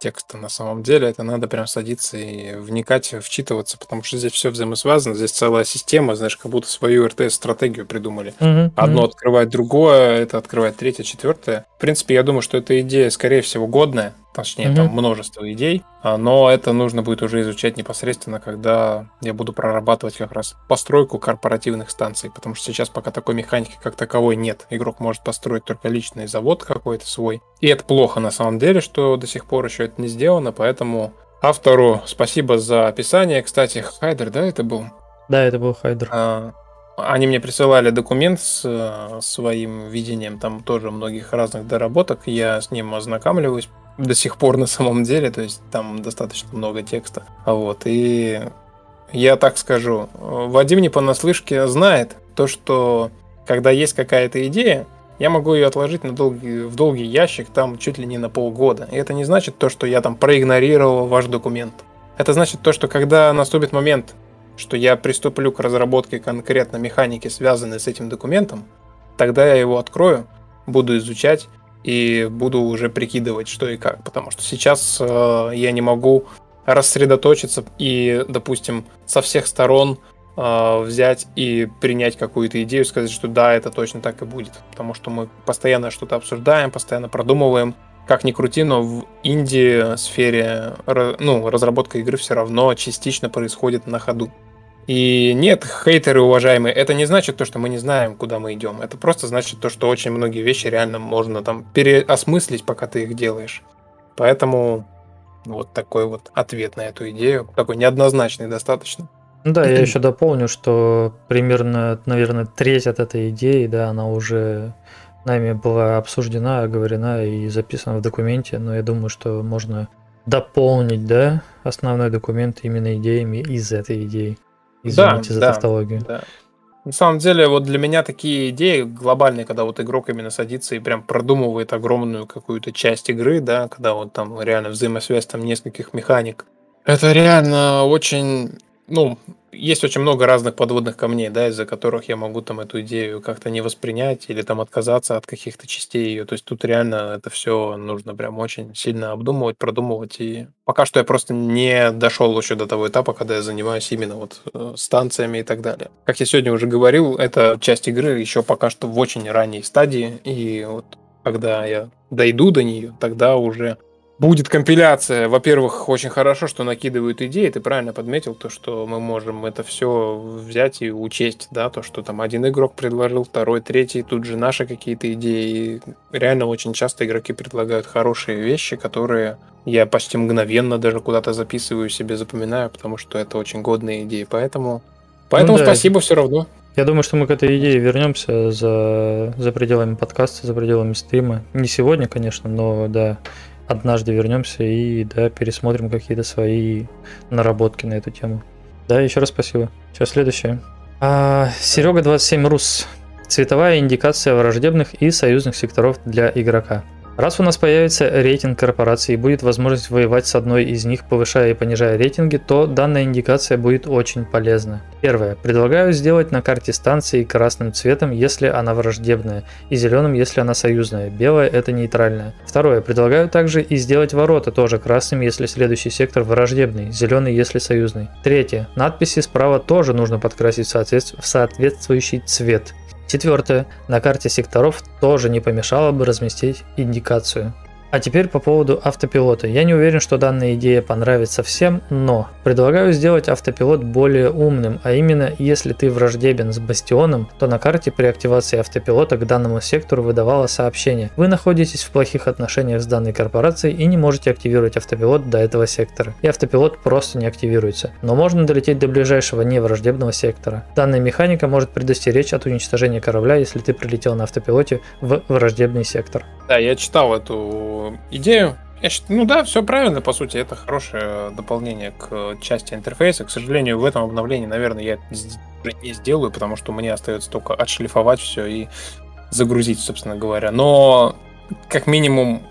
текста на самом деле. Это надо прям садиться и вникать, вчитываться, потому что здесь все взаимосвязано, здесь целая система, знаешь, как будто свою РТС-стратегию придумали. Uh-huh, Одно открывает другое, это открывает третье, четвертое. В принципе, я думаю, что эта идея, скорее всего, годная, точнее, угу. там множество идей, а, но это нужно будет уже изучать непосредственно, когда я буду прорабатывать как раз постройку корпоративных станций, потому что сейчас пока такой механики как таковой нет. Игрок может построить только личный завод какой-то свой. И это плохо на самом деле, что до сих пор еще это не сделано, поэтому автору спасибо за описание. Кстати, Хайдер, да, это был? Да, это был Хайдер. А, они мне присылали документ с э, своим видением, там тоже многих разных доработок, я с ним ознакомливаюсь до сих пор на самом деле, то есть там достаточно много текста. Вот, и я так скажу, Вадим не понаслышке знает то, что когда есть какая-то идея, я могу ее отложить на долгий, в долгий ящик, там чуть ли не на полгода. И это не значит то, что я там проигнорировал ваш документ. Это значит то, что когда наступит момент, что я приступлю к разработке конкретно механики, связанной с этим документом, тогда я его открою, буду изучать и буду уже прикидывать, что и как. Потому что сейчас э, я не могу рассредоточиться и, допустим, со всех сторон э, взять и принять какую-то идею, сказать, что да, это точно так и будет. Потому что мы постоянно что-то обсуждаем, постоянно продумываем. Как ни крути, но в инди-сфере ну, разработка игры все равно частично происходит на ходу. И нет, хейтеры уважаемые, это не значит то, что мы не знаем, куда мы идем. Это просто значит то, что очень многие вещи реально можно там переосмыслить, пока ты их делаешь. Поэтому вот такой вот ответ на эту идею, такой неоднозначный достаточно. Ну да, я еще дополню, что примерно, наверное, треть от этой идеи, да, она уже нами была обсуждена, оговорена и записана в документе, но я думаю, что можно дополнить, да, основной документ именно идеями из этой идеи. Извините да, за да, тавтологию. Да. На самом деле, вот для меня такие идеи глобальные, когда вот игрок именно садится и прям продумывает огромную какую-то часть игры, да, когда вот там реально взаимосвязь там нескольких механик, это реально очень ну, есть очень много разных подводных камней, да, из-за которых я могу там эту идею как-то не воспринять или там отказаться от каких-то частей ее. То есть тут реально это все нужно прям очень сильно обдумывать, продумывать. И пока что я просто не дошел еще до того этапа, когда я занимаюсь именно вот э, станциями и так далее. Как я сегодня уже говорил, эта часть игры еще пока что в очень ранней стадии. И вот когда я дойду до нее, тогда уже будет компиляция. Во-первых, очень хорошо, что накидывают идеи. Ты правильно подметил то, что мы можем это все взять и учесть, да, то, что там один игрок предложил, второй, третий, тут же наши какие-то идеи. И реально очень часто игроки предлагают хорошие вещи, которые я почти мгновенно даже куда-то записываю себе, запоминаю, потому что это очень годные идеи. Поэтому, поэтому ну, да. спасибо все равно. Я думаю, что мы к этой идее вернемся за, за пределами подкаста, за пределами стрима. Не сегодня, конечно, но да, однажды вернемся и да, пересмотрим какие-то свои наработки на эту тему. Да, еще раз спасибо. Сейчас следующее. А, Серега 27 Рус. Цветовая индикация враждебных и союзных секторов для игрока. Раз у нас появится рейтинг корпораций и будет возможность воевать с одной из них, повышая и понижая рейтинги, то данная индикация будет очень полезна. Первое. Предлагаю сделать на карте станции красным цветом, если она враждебная, и зеленым, если она союзная. Белое – это нейтральное. Второе. Предлагаю также и сделать ворота тоже красным, если следующий сектор враждебный, зеленый, если союзный. Третье. Надписи справа тоже нужно подкрасить в соответствующий цвет. Четвертое. На карте секторов тоже не помешало бы разместить индикацию. А теперь по поводу автопилота. Я не уверен, что данная идея понравится всем, но предлагаю сделать автопилот более умным, а именно, если ты враждебен с бастионом, то на карте при активации автопилота к данному сектору выдавало сообщение. Вы находитесь в плохих отношениях с данной корпорацией и не можете активировать автопилот до этого сектора. И автопилот просто не активируется. Но можно долететь до ближайшего невраждебного сектора. Данная механика может предостеречь от уничтожения корабля, если ты прилетел на автопилоте в враждебный сектор. Да, я читал эту идею. Я считаю, ну да, все правильно, по сути, это хорошее дополнение к части интерфейса. К сожалению, в этом обновлении, наверное, я не сделаю, потому что мне остается только отшлифовать все и загрузить, собственно говоря. Но как минимум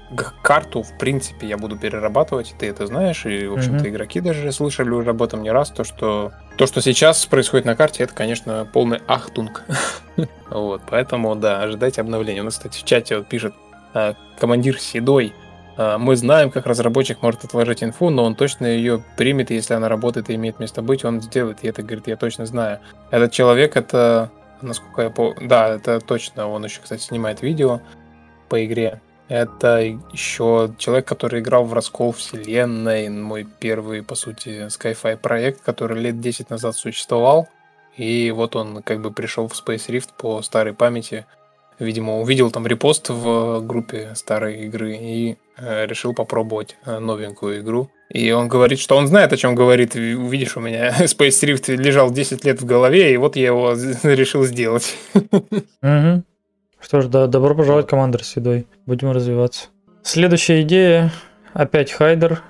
карту, в принципе, я буду перерабатывать, ты это знаешь, и, в общем-то, mm-hmm. игроки даже слышали уже об этом не раз, то, что то, что сейчас происходит на карте, это, конечно, полный ахтунг. вот, поэтому, да, ожидайте обновления. У нас, кстати, в чате вот пишет командир Седой. Э, мы знаем, как разработчик может отложить инфу, но он точно ее примет, если она работает и имеет место быть, он сделает. И это, говорит, я точно знаю. Этот человек, это, насколько я помню, да, это точно, он еще, кстати, снимает видео по игре. Это еще человек, который играл в Раскол Вселенной, мой первый, по сути, Skyfi проект, который лет 10 назад существовал. И вот он как бы пришел в Space Rift по старой памяти, Видимо, увидел там репост в группе старой игры и э, решил попробовать э, новенькую игру. И он говорит, что он знает, о чем говорит. Увидишь, у меня Space Rift лежал 10 лет в голове, и вот я его решил сделать. Мгм. Что ж, да, добро пожаловать, командир Седой. Будем развиваться. Следующая идея. Опять хайдер.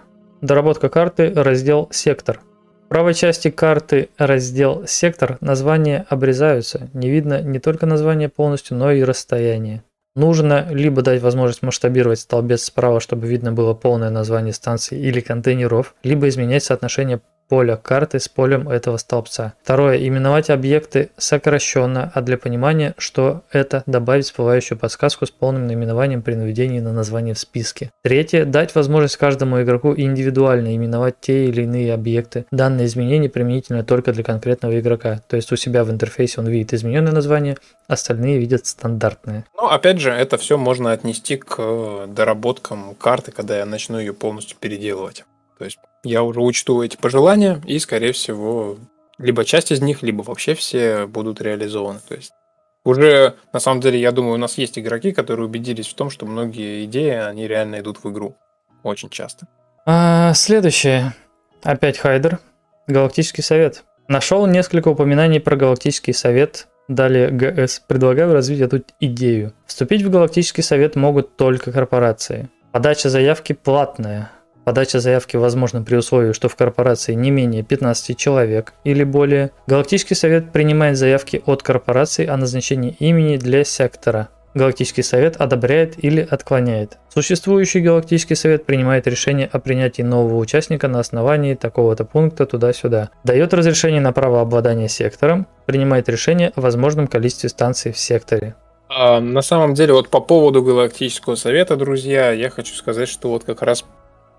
Доработка карты, раздел «Сектор». Правой части карты раздел «Сектор» названия обрезаются. Не видно не только название полностью, но и расстояние. Нужно либо дать возможность масштабировать столбец справа, чтобы видно было полное название станции или контейнеров, либо изменять соотношение поля карты с полем этого столбца. Второе. Именовать объекты сокращенно, а для понимания, что это добавить всплывающую подсказку с полным наименованием при наведении на название в списке. Третье. Дать возможность каждому игроку индивидуально именовать те или иные объекты. Данное изменение применительно только для конкретного игрока. То есть у себя в интерфейсе он видит измененное название, остальные видят стандартное. Но опять же, это все можно отнести к э, доработкам карты, когда я начну ее полностью переделывать. То есть я уже учту эти пожелания, и, скорее всего, либо часть из них, либо вообще все будут реализованы. То есть уже, на самом деле, я думаю, у нас есть игроки, которые убедились в том, что многие идеи, они реально идут в игру. Очень часто. А, следующее. Опять Хайдер. Галактический совет. Нашел несколько упоминаний про Галактический совет. Далее ГС. Предлагаю развить эту идею. Вступить в Галактический совет могут только корпорации. Подача заявки платная. Подача заявки возможна при условии, что в корпорации не менее 15 человек или более. Галактический совет принимает заявки от корпораций о назначении имени для сектора. Галактический совет одобряет или отклоняет. Существующий Галактический совет принимает решение о принятии нового участника на основании такого-то пункта туда-сюда. Дает разрешение на право обладания сектором, принимает решение о возможном количестве станций в секторе. А, на самом деле, вот по поводу Галактического совета, друзья, я хочу сказать, что вот как раз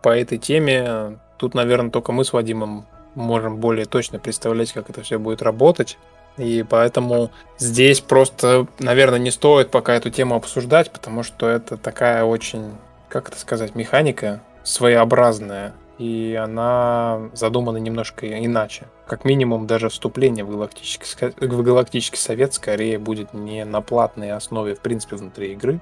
по этой теме тут, наверное, только мы с Вадимом можем более точно представлять, как это все будет работать. И поэтому здесь просто, наверное, не стоит пока эту тему обсуждать, потому что это такая очень, как это сказать, механика своеобразная, и она задумана немножко иначе. Как минимум, даже вступление в галактический, в галактический совет скорее будет не на платной основе, в принципе, внутри игры,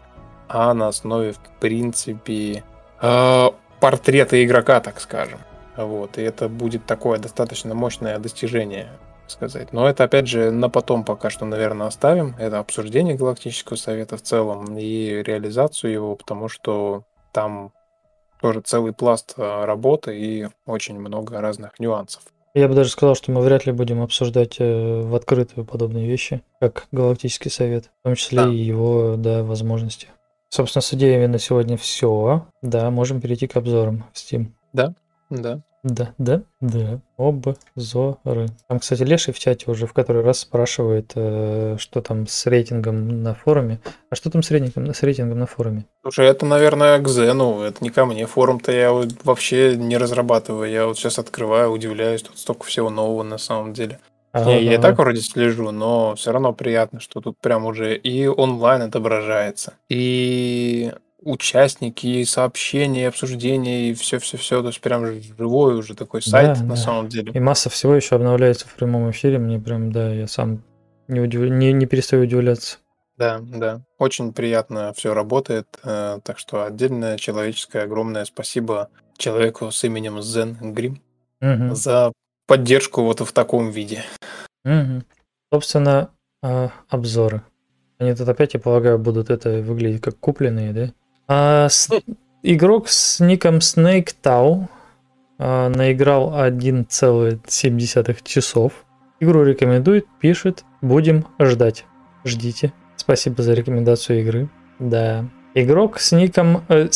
а на основе, в принципе, э, портрета игрока, так скажем. Вот, и это будет такое достаточно мощное достижение, сказать. Но это, опять же, на потом пока что, наверное, оставим. Это обсуждение Галактического Совета в целом и реализацию его, потому что там тоже целый пласт э, работы и очень много разных нюансов. Я бы даже сказал, что мы вряд ли будем обсуждать э, в открытую подобные вещи, как Галактический совет, в том числе Да. и его да, возможности. Собственно, с идеями на сегодня все. Да, можем перейти к обзорам в Steam. Да. Да, да, да. Обзоры. Там, кстати, Леший в чате уже в который раз спрашивает, э, что там с рейтингом на форуме. А что там с рейтингом, с рейтингом на форуме? Слушай, это, наверное, к Зену, это не ко мне. Форум-то я вот вообще не разрабатываю. Я вот сейчас открываю, удивляюсь, тут столько всего нового на самом деле. Не, я и так вроде слежу, но все равно приятно, что тут прям уже и онлайн отображается, и участники, и сообщения, и обсуждения, и все-все-все. То есть прям живой уже такой сайт Да, на да. самом деле. И масса всего еще обновляется в прямом эфире. Мне прям, да, я сам не, удив- не, не перестаю удивляться. Да, да. Очень приятно все работает. э, Так что отдельное человеческое огромное спасибо человеку с именем Зен Грим Мгм. за поддержку вот в таком виде. Мгм. Собственно, а, обзоры. Они тут опять, я полагаю, будут это выглядеть как купленные, да? А, с- Игрок с ником Snake Tau а, наиграл 1,7 часов. Игру рекомендует, пишет, будем ждать. Ждите. Спасибо за рекомендацию игры. Да. Игрок с ником э,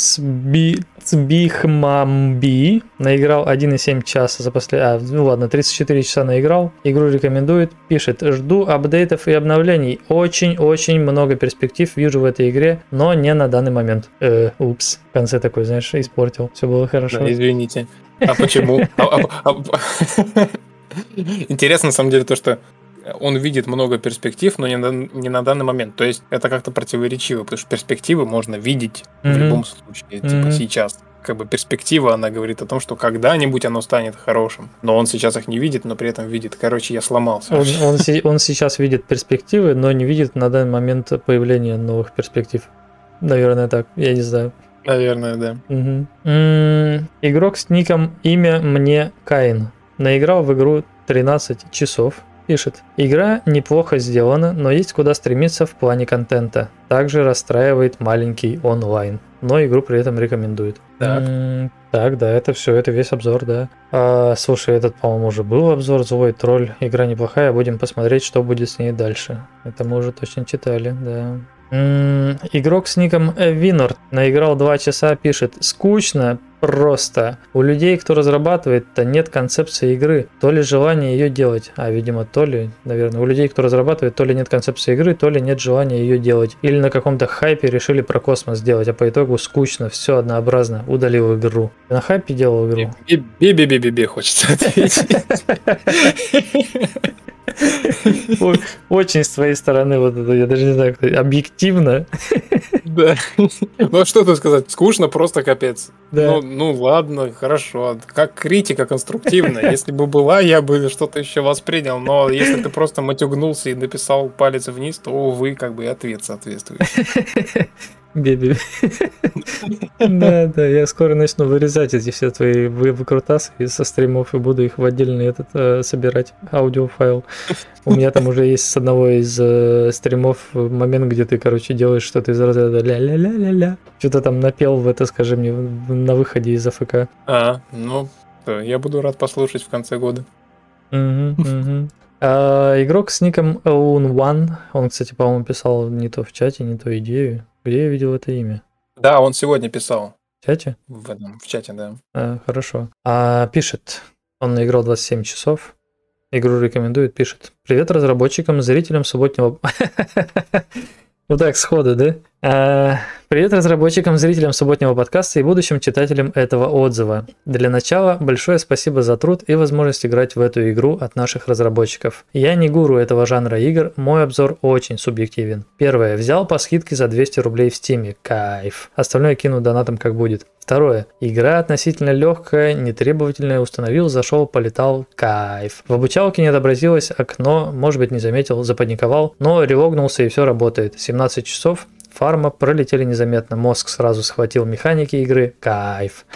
наиграл 1,7 часа за после... А, ну ладно, 34 часа наиграл. Игру рекомендует, пишет. Жду апдейтов и обновлений. Очень-очень много перспектив вижу в этой игре, но не на данный момент. Э, упс. В конце такой, знаешь, испортил. Все было хорошо. Да, извините. А почему? А- а- а- Интересно, на самом деле, то, что он видит много перспектив, но не на, не на данный момент. То есть это как-то противоречиво, потому что перспективы можно видеть в Мгм. любом случае, типа Мгм. сейчас. Как бы перспектива, она говорит о том, что когда-нибудь оно станет хорошим. Но он сейчас их не видит, но при этом видит. Короче, я сломался. Он, он он сейчас видит перспективы, но не видит на данный момент появления новых перспектив. Наверное, так. Я не знаю. Наверное, да. Мгм. М, Игрок с ником имя мне Каин. Наиграл в игру 13 часов. Пишет. Игра неплохо сделана, но есть куда стремиться в плане контента. Также расстраивает маленький онлайн. Но игру при этом рекомендует. Так. М, Так, да, это все, это весь обзор, да. А, слушай, этот, по-моему, уже был обзор «Злой тролль». Игра неплохая, будем посмотреть, что будет с ней дальше. Это мы уже точно читали, да. М, Игрок с ником Винорд наиграл 2 часа, пишет «Скучно, просто. У людей, кто разрабатывает-то нет концепции игры, то ли желания ее делать, а, видимо, то ли, наверное, у людей, кто разрабатывает, то ли нет концепции игры, то ли нет желания ее делать. Или на каком-то хайпе решили про космос сделать, а по итогу скучно, все однообразно, удалил игру. На хайпе делал игру? Бе-бе-бе-бе хочется ответить. Очень с твоей стороны, вот это, я даже не знаю, объективно. Да. Ну а что тут сказать? Скучно просто капец. Да. Ну, ну ладно, хорошо. Как критика конструктивная. Если бы была, я бы что-то еще воспринял. Но если ты просто матюгнулся и написал палец вниз, то, увы, как бы и ответ соответствует. Беби. Да, да, я скоро начну вырезать эти все твои вы- выкрутасы со стримов и буду их в отдельный этот э, собирать аудиофайл. У меня там уже есть с одного из э, стримов момент, где ты, короче, делаешь что-то из разряда ля-ля-ля-ля-ля. Что-то там напел в это, скажи мне, на выходе из АФК. А, ну, я буду рад послушать в конце года. А, игрок с ником Own One, он, кстати, по-моему, писал не то в чате, не то идею. Где я видел это имя? Да, он сегодня писал В чате? в этом, в чате, да. А, хорошо. А, пишет, он наиграл 27 часов. Игру рекомендует, пишет. Привет разработчикам, зрителям субботнего... Вот так, сходу, да? А, Привет разработчикам, зрителям субботнего подкаста и будущим читателям этого отзыва. Для начала большое спасибо за труд и возможность играть в эту игру от наших разработчиков. Я не гуру этого жанра игр, мой обзор очень субъективен. Первое. Взял по скидке за 200 рублей в стиме. Кайф. Остальное кину донатом как будет. Второе. Игра относительно легкая, нетребовательная, установил, зашел, полетал, кайф. В обучалке не отобразилось окно, может быть не заметил, запаниковал, но релогнулся и все работает. 17 часов, фарма пролетели незаметно, мозг сразу схватил механики игры, кайф.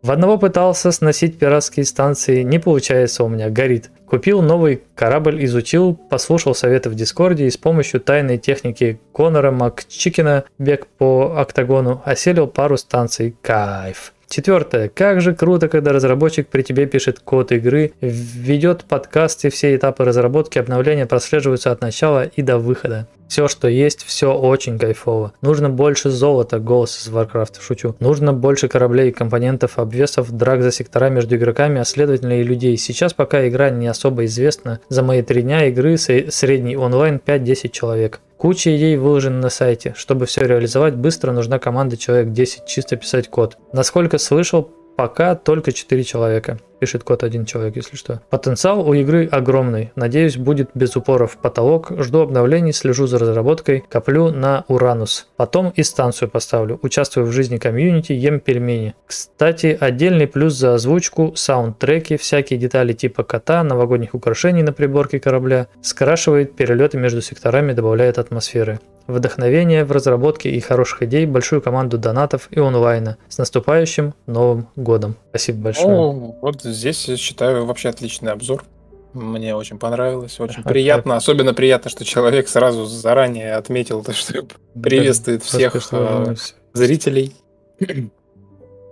В одного пытался сносить пиратские станции, не получается у меня, горит. Купил новый корабль, изучил, послушал советы в Дискорде и с помощью тайной техники Конора Макчикина бег по октагону оселил пару станций. Кайф. Четвертое. Как же круто, когда разработчик при тебе пишет код игры, ведет подкаст и все этапы разработки обновления прослеживаются от начала и до выхода. Все, что есть, все очень кайфово. Нужно больше золота, голос из Warcraft, шучу. Нужно больше кораблей, компонентов, обвесов, драк за сектора между игроками, а следовательно и людей. Сейчас пока игра не особо известна, за мои три дня игры средний онлайн 5-10 человек. Куча идей выложена на сайте. Чтобы все реализовать быстро, нужна команда человек 10 чисто писать код. Насколько слышал, пока только 4 человека. Пишет код один человек, если что. Потенциал у игры огромный. Надеюсь, будет без упора в потолок. Жду обновлений, слежу за разработкой, коплю на Уранус. Потом и станцию поставлю. Участвую в жизни комьюнити, ем пельмени. Кстати, отдельный плюс за озвучку, саундтреки, всякие детали типа кота, новогодних украшений на приборке корабля. Скрашивает перелеты между секторами, добавляет атмосферы вдохновения в разработке и хороших идей, большую команду донатов и онлайна. С наступающим Новым Годом. Спасибо большое. Ну, вот здесь, считаю, вообще отличный обзор. Мне очень понравилось, очень Ага, приятно. Особенно приятно, что человек сразу заранее отметил, то, что приветствует всех Просто,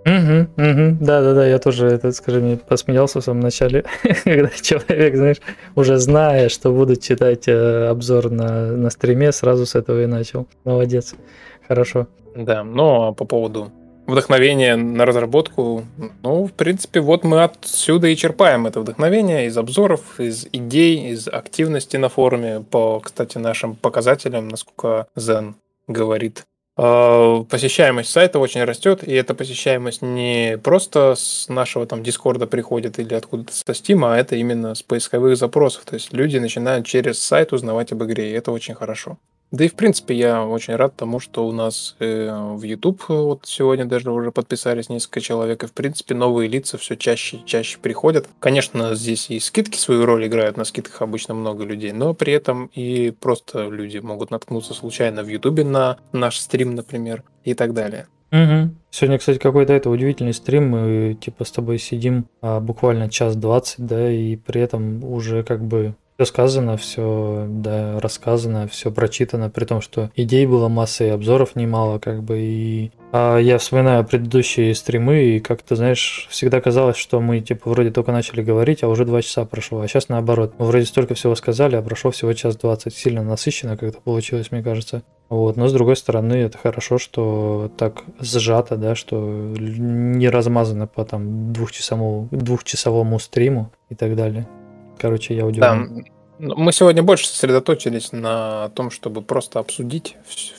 ну, всё. зрителей. Мгм, мгм. Да-да-да, я тоже, это, скажи мне, посмеялся в самом начале, когда человек, знаешь, уже зная, что будут читать э, обзор на, на стриме, сразу с этого и начал. Молодец. Хорошо. Да, но по поводу вдохновения на разработку, ну, в принципе, вот мы отсюда и черпаем это вдохновение из обзоров, из идей, из активности на форуме, по, кстати, нашим показателям, насколько Zen говорит. А, Посещаемость сайта очень растет, и эта посещаемость не просто с нашего там Дискорда приходит или откуда-то со Стима, а это именно с поисковых запросов. То есть люди начинают через сайт узнавать об игре, и это очень хорошо. Да и в принципе я очень рад тому, что у нас э, в YouTube э, вот сегодня даже уже подписались несколько человек, и в принципе новые лица все чаще и чаще приходят. Конечно, здесь и скидки свою роль играют, на скидках обычно много людей, но при этом и просто люди могут наткнуться случайно в YouTube на наш стрим, например, и так далее. Угу. Сегодня, кстати, какой-то это удивительный стрим. Мы типа с тобой сидим а, буквально час двадцать, да, и при этом уже как бы все сказано, все да, рассказано, все прочитано, при том, что идей было масса и обзоров немало, как бы, и а я вспоминаю предыдущие стримы, и как-то, знаешь, всегда казалось, что мы, типа, вроде только начали говорить, а уже два часа прошло, а сейчас наоборот. Мы вроде столько всего сказали, а прошло всего час двадцать. Сильно насыщенно как-то получилось, мне кажется. Вот, но с другой стороны, это хорошо, что так сжато, да, что не размазано по там двухчасовому, двухчасовому стриму и так далее. Короче, я удивлен. Да. Мы сегодня больше сосредоточились на том, чтобы просто обсудить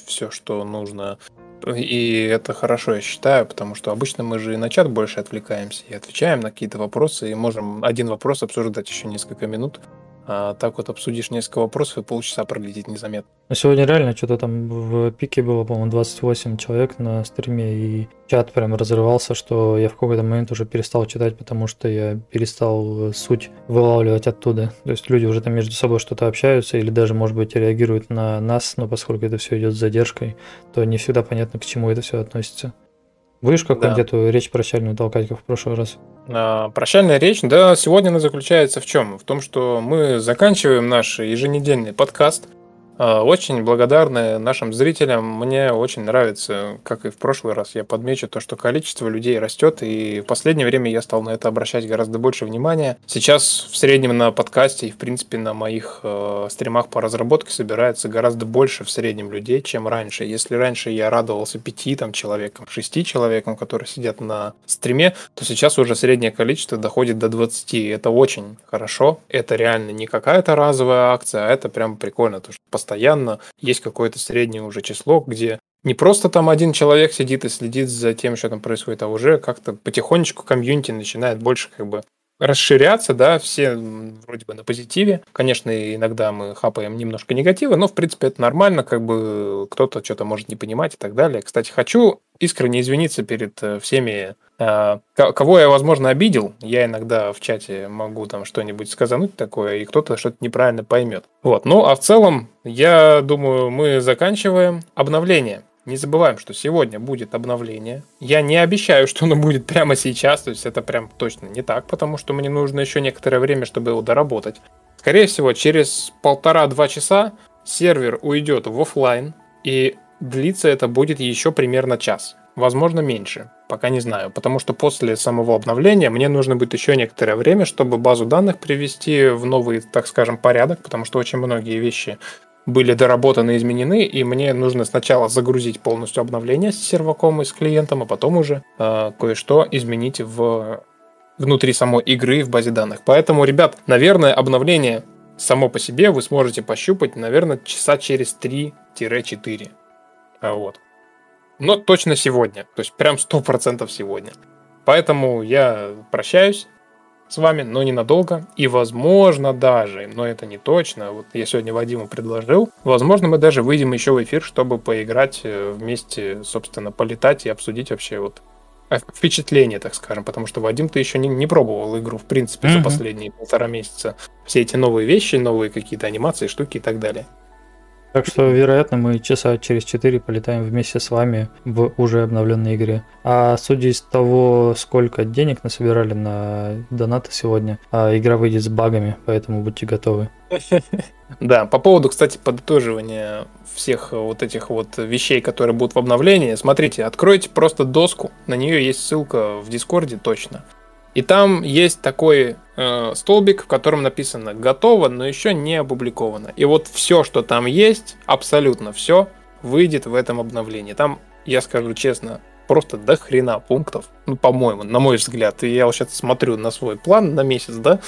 все, что нужно. И это хорошо, я считаю, потому что обычно мы же и на чат больше отвлекаемся и отвечаем на какие-то вопросы, и можем один вопрос обсуждать еще несколько минут. А так вот обсудишь несколько вопросов, и полчаса пролетит незаметно. Но сегодня реально что-то там в пике было, по-моему, 28 человек на стриме, и чат прям разрывался, что я в какой-то момент уже перестал читать, потому что я перестал суть вылавливать оттуда. То есть люди уже там между собой что-то общаются, или даже, может быть, реагируют на нас, но поскольку это все идет с задержкой, то не всегда понятно, к чему это все относится. Будешь какую-нибудь да. эту речь прощальную толкать, как в прошлый раз? А, прощальная речь, да, сегодня она заключается в чем? В том, что мы заканчиваем наш еженедельный подкаст. А, очень благодарны нашим зрителям. Мне очень нравится, как и в прошлый раз, я подмечу то, что количество людей растет, и в последнее время я стал на это обращать гораздо больше внимания. Сейчас в среднем на подкасте и, в принципе, на моих э, стримах по разработке собирается гораздо больше в среднем людей, чем раньше. Если раньше я радовался пяти там, человекам, шести человекам, которые сидят на стриме, то сейчас уже среднее количество доходит до 20. Это очень хорошо. Это реально не какая-то разовая акция, а это прям прикольно, то, что постоянно есть какое-то среднее уже число, где не просто там один человек сидит и следит за тем, что там происходит, а уже как-то потихонечку комьюнити начинает больше как бы расширяться, да, все вроде бы на позитиве. Конечно, иногда мы хапаем немножко негатива, но, в принципе, это нормально, как бы кто-то что-то может не понимать и так далее. Кстати, хочу искренне извиниться перед э, всеми, кого я, возможно, обидел. Я иногда в чате могу там что-нибудь сказануть такое, и кто-то что-то неправильно поймет. Вот, ну, а в целом, я думаю, мы заканчиваем обновление. Не забываем, что сегодня будет обновление. Я не обещаю, что оно будет прямо сейчас, то есть это прям точно не так, потому что мне нужно еще некоторое время, чтобы его доработать. Скорее всего, через полтора-два часа сервер уйдет в офлайн, и длиться это будет еще примерно час. Возможно, меньше. Пока не знаю. Потому что после самого обновления мне нужно будет еще некоторое время, чтобы базу данных привести в новый, так скажем, порядок, потому что очень многие вещи были доработаны изменены, и мне нужно сначала загрузить полностью обновление с серваком и с клиентом, а потом уже э, кое-что изменить в внутри самой игры в базе данных. Поэтому, ребят, наверное, обновление само по себе вы сможете пощупать, наверное, часа через 3-4. А вот. Но точно сегодня. То есть прям 100% сегодня. Поэтому я прощаюсь с вами, но ненадолго. И возможно даже, но это не точно, вот я сегодня Вадиму предложил, возможно мы даже выйдем еще в эфир, чтобы поиграть э, вместе, собственно, полетать и обсудить вообще вот впечатление, так скажем, потому что Вадим ты еще не, не пробовал игру, в принципе, mm-hmm. за последние полтора месяца. Все эти новые вещи, новые какие-то анимации, штуки и так далее. Так что, вероятно, мы часа через 4 полетаем вместе с вами в уже обновленной игре. А судя из того, сколько денег насобирали на донаты сегодня, а игра выйдет с багами, поэтому будьте готовы. Да, по поводу, кстати, подытоживания всех вот этих вот вещей, которые будут в обновлении, смотрите, откройте просто доску, на нее есть ссылка в Дискорде точно. И там есть такой э, столбик, в котором написано «Готово, но еще не опубликовано». И вот все, что там есть, абсолютно все, выйдет в этом обновлении. Там, я скажу честно, просто до хрена пунктов, ну, по-моему, на мой взгляд. Я вот сейчас смотрю на свой план на месяц, да,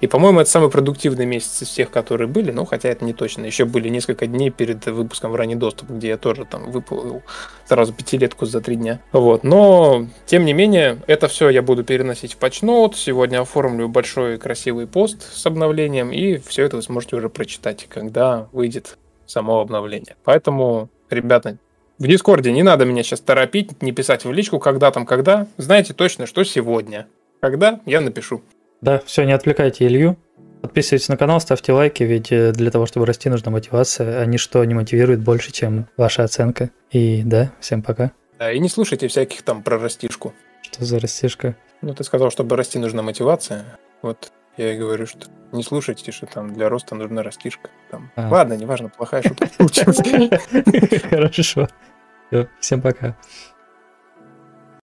и, по-моему, это самый продуктивный месяц из всех, которые были, ну, хотя это не точно. Еще были несколько дней перед выпуском в ранний доступ, где я тоже там выплыл сразу пятилетку за три дня. Вот, но, тем не менее, это все я буду переносить в патчноут. Сегодня оформлю большой красивый пост с обновлением, и все это вы сможете уже прочитать, когда выйдет само обновление. Поэтому, ребята, в Дискорде не надо меня сейчас торопить, не писать в личку, когда там, когда. Знаете точно, что сегодня. Когда, я напишу. Да, все, не отвлекайте Илью. Подписывайтесь на канал, ставьте лайки, ведь э, для того, чтобы расти, нужна мотивация, а ничто не мотивирует больше, чем ваша оценка. И да, всем пока. Да, и не слушайте всяких там про растишку. Что за растишка? Ну, ты сказал, чтобы расти нужна мотивация. Вот я и говорю, что не слушайте, что там для роста нужна растишка. Там. А. Ладно, неважно, плохая шутка получилась. Хорошо. Всем пока.